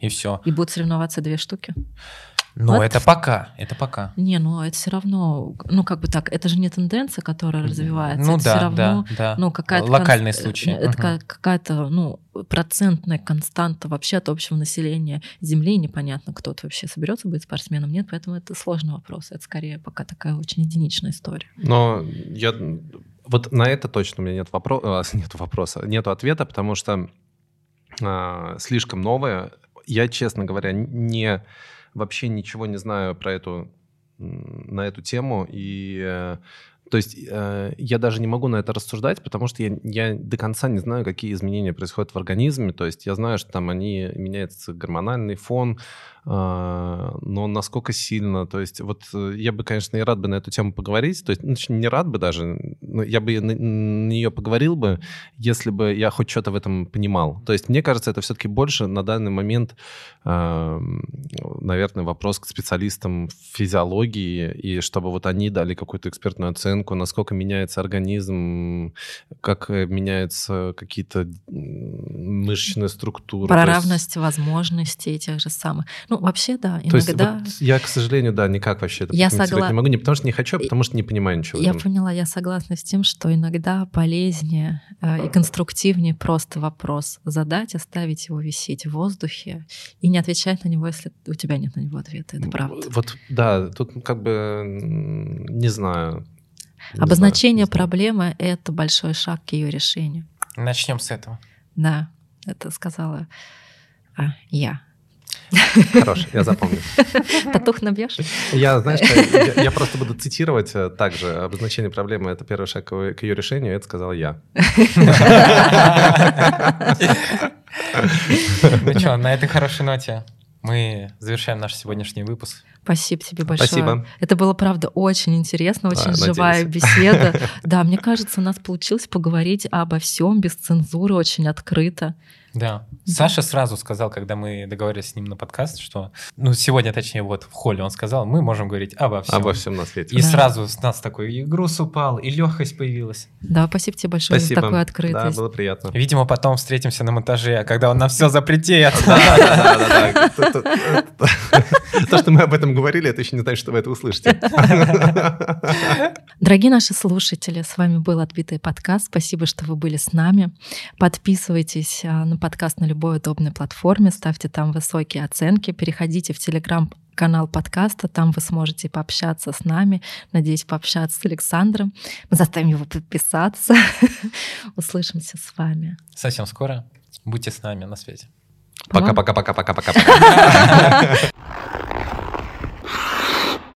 И все. И будут соревноваться две штуки. Но вот. это пока, это пока. Не, ну это все равно, ну как бы так, это же не тенденция, которая развивается. Ну это да, все равно, да, да. Ну какая-то локальный кон... случай. Это угу. какая-то, ну процентная константа вообще от общего населения Земли. Непонятно, кто-то вообще соберется быть спортсменом, нет, поэтому это сложный вопрос. Это скорее пока такая очень единичная история. Но я вот на это точно у меня нет, вопро... нет вопроса, нет ответа, потому что а, слишком новое. Я, честно говоря, не вообще ничего не знаю про эту, на эту тему, и э, то есть э, я даже не могу на это рассуждать, потому что я, я до конца не знаю, какие изменения происходят в организме. То есть я знаю, что там они меняется гормональный фон, но насколько сильно, то есть вот э, я бы, конечно, и рад бы на эту тему поговорить, то есть ну, не рад бы даже, но я бы на, на нее поговорил бы, если бы я хоть что-то в этом понимал. То есть мне кажется, это все-таки больше на данный момент, наверное, вопрос к специалистам физиологии, и чтобы вот они дали какую-то экспертную оценку, насколько меняется организм, как э, меняются какие-то мышечные структуры. Про равность есть... возможностей тех же самых. Ну, вообще, да, иногда... То есть вот я, к сожалению, да, никак вообще это я согла... не могу, не потому что не хочу, а потому что не понимаю ничего. Я поняла, я согласна с тем, что иногда полезнее э, и конструктивнее просто вопрос задать, оставить его висеть в воздухе и не отвечать на него, если у тебя нет на него ответа. Это правда. Вот, да, тут как бы не знаю. Не Обозначение знаю, проблемы — это большой шаг к ее решению. Начнем с этого. Да, это сказала а, я. Хорош, я запомню. Татух набьешь? Я, знаешь, я, я просто буду цитировать э, также. Обозначение проблемы — это первый шаг к ее решению, это сказал я. Ну что, на этой хорошей ноте мы завершаем наш сегодняшний выпуск. Спасибо тебе большое. Спасибо. Это было, правда, очень интересно, очень а, живая надеюсь. беседа. Да, мне кажется, у нас получилось поговорить обо всем без цензуры, очень открыто. Да. Саша сразу сказал, когда мы договорились с ним на подкаст, что, ну, сегодня, точнее, вот в холле он сказал, мы можем говорить обо всем. Обо всем на свете. И да. сразу с нас такой и груз упал, и легкость появилась. Да, спасибо тебе большое спасибо. за такую открытость. Да, было приятно. Видимо, потом встретимся на монтаже, когда он нам все запретит. Да, да, да. То, что мы об этом говорили, это еще не значит, что вы это услышите. Дорогие наши слушатели, с вами был «Отбитый подкаст». Спасибо, что вы были с нами. Подписывайтесь а, на подкаст на любой удобной платформе, ставьте там высокие оценки, переходите в Телеграм канал подкаста, там вы сможете пообщаться с нами, надеюсь, пообщаться с Александром. Мы заставим его подписаться. Услышимся с вами. Совсем скоро. Будьте с нами на связи. Пока-пока-пока-пока-пока.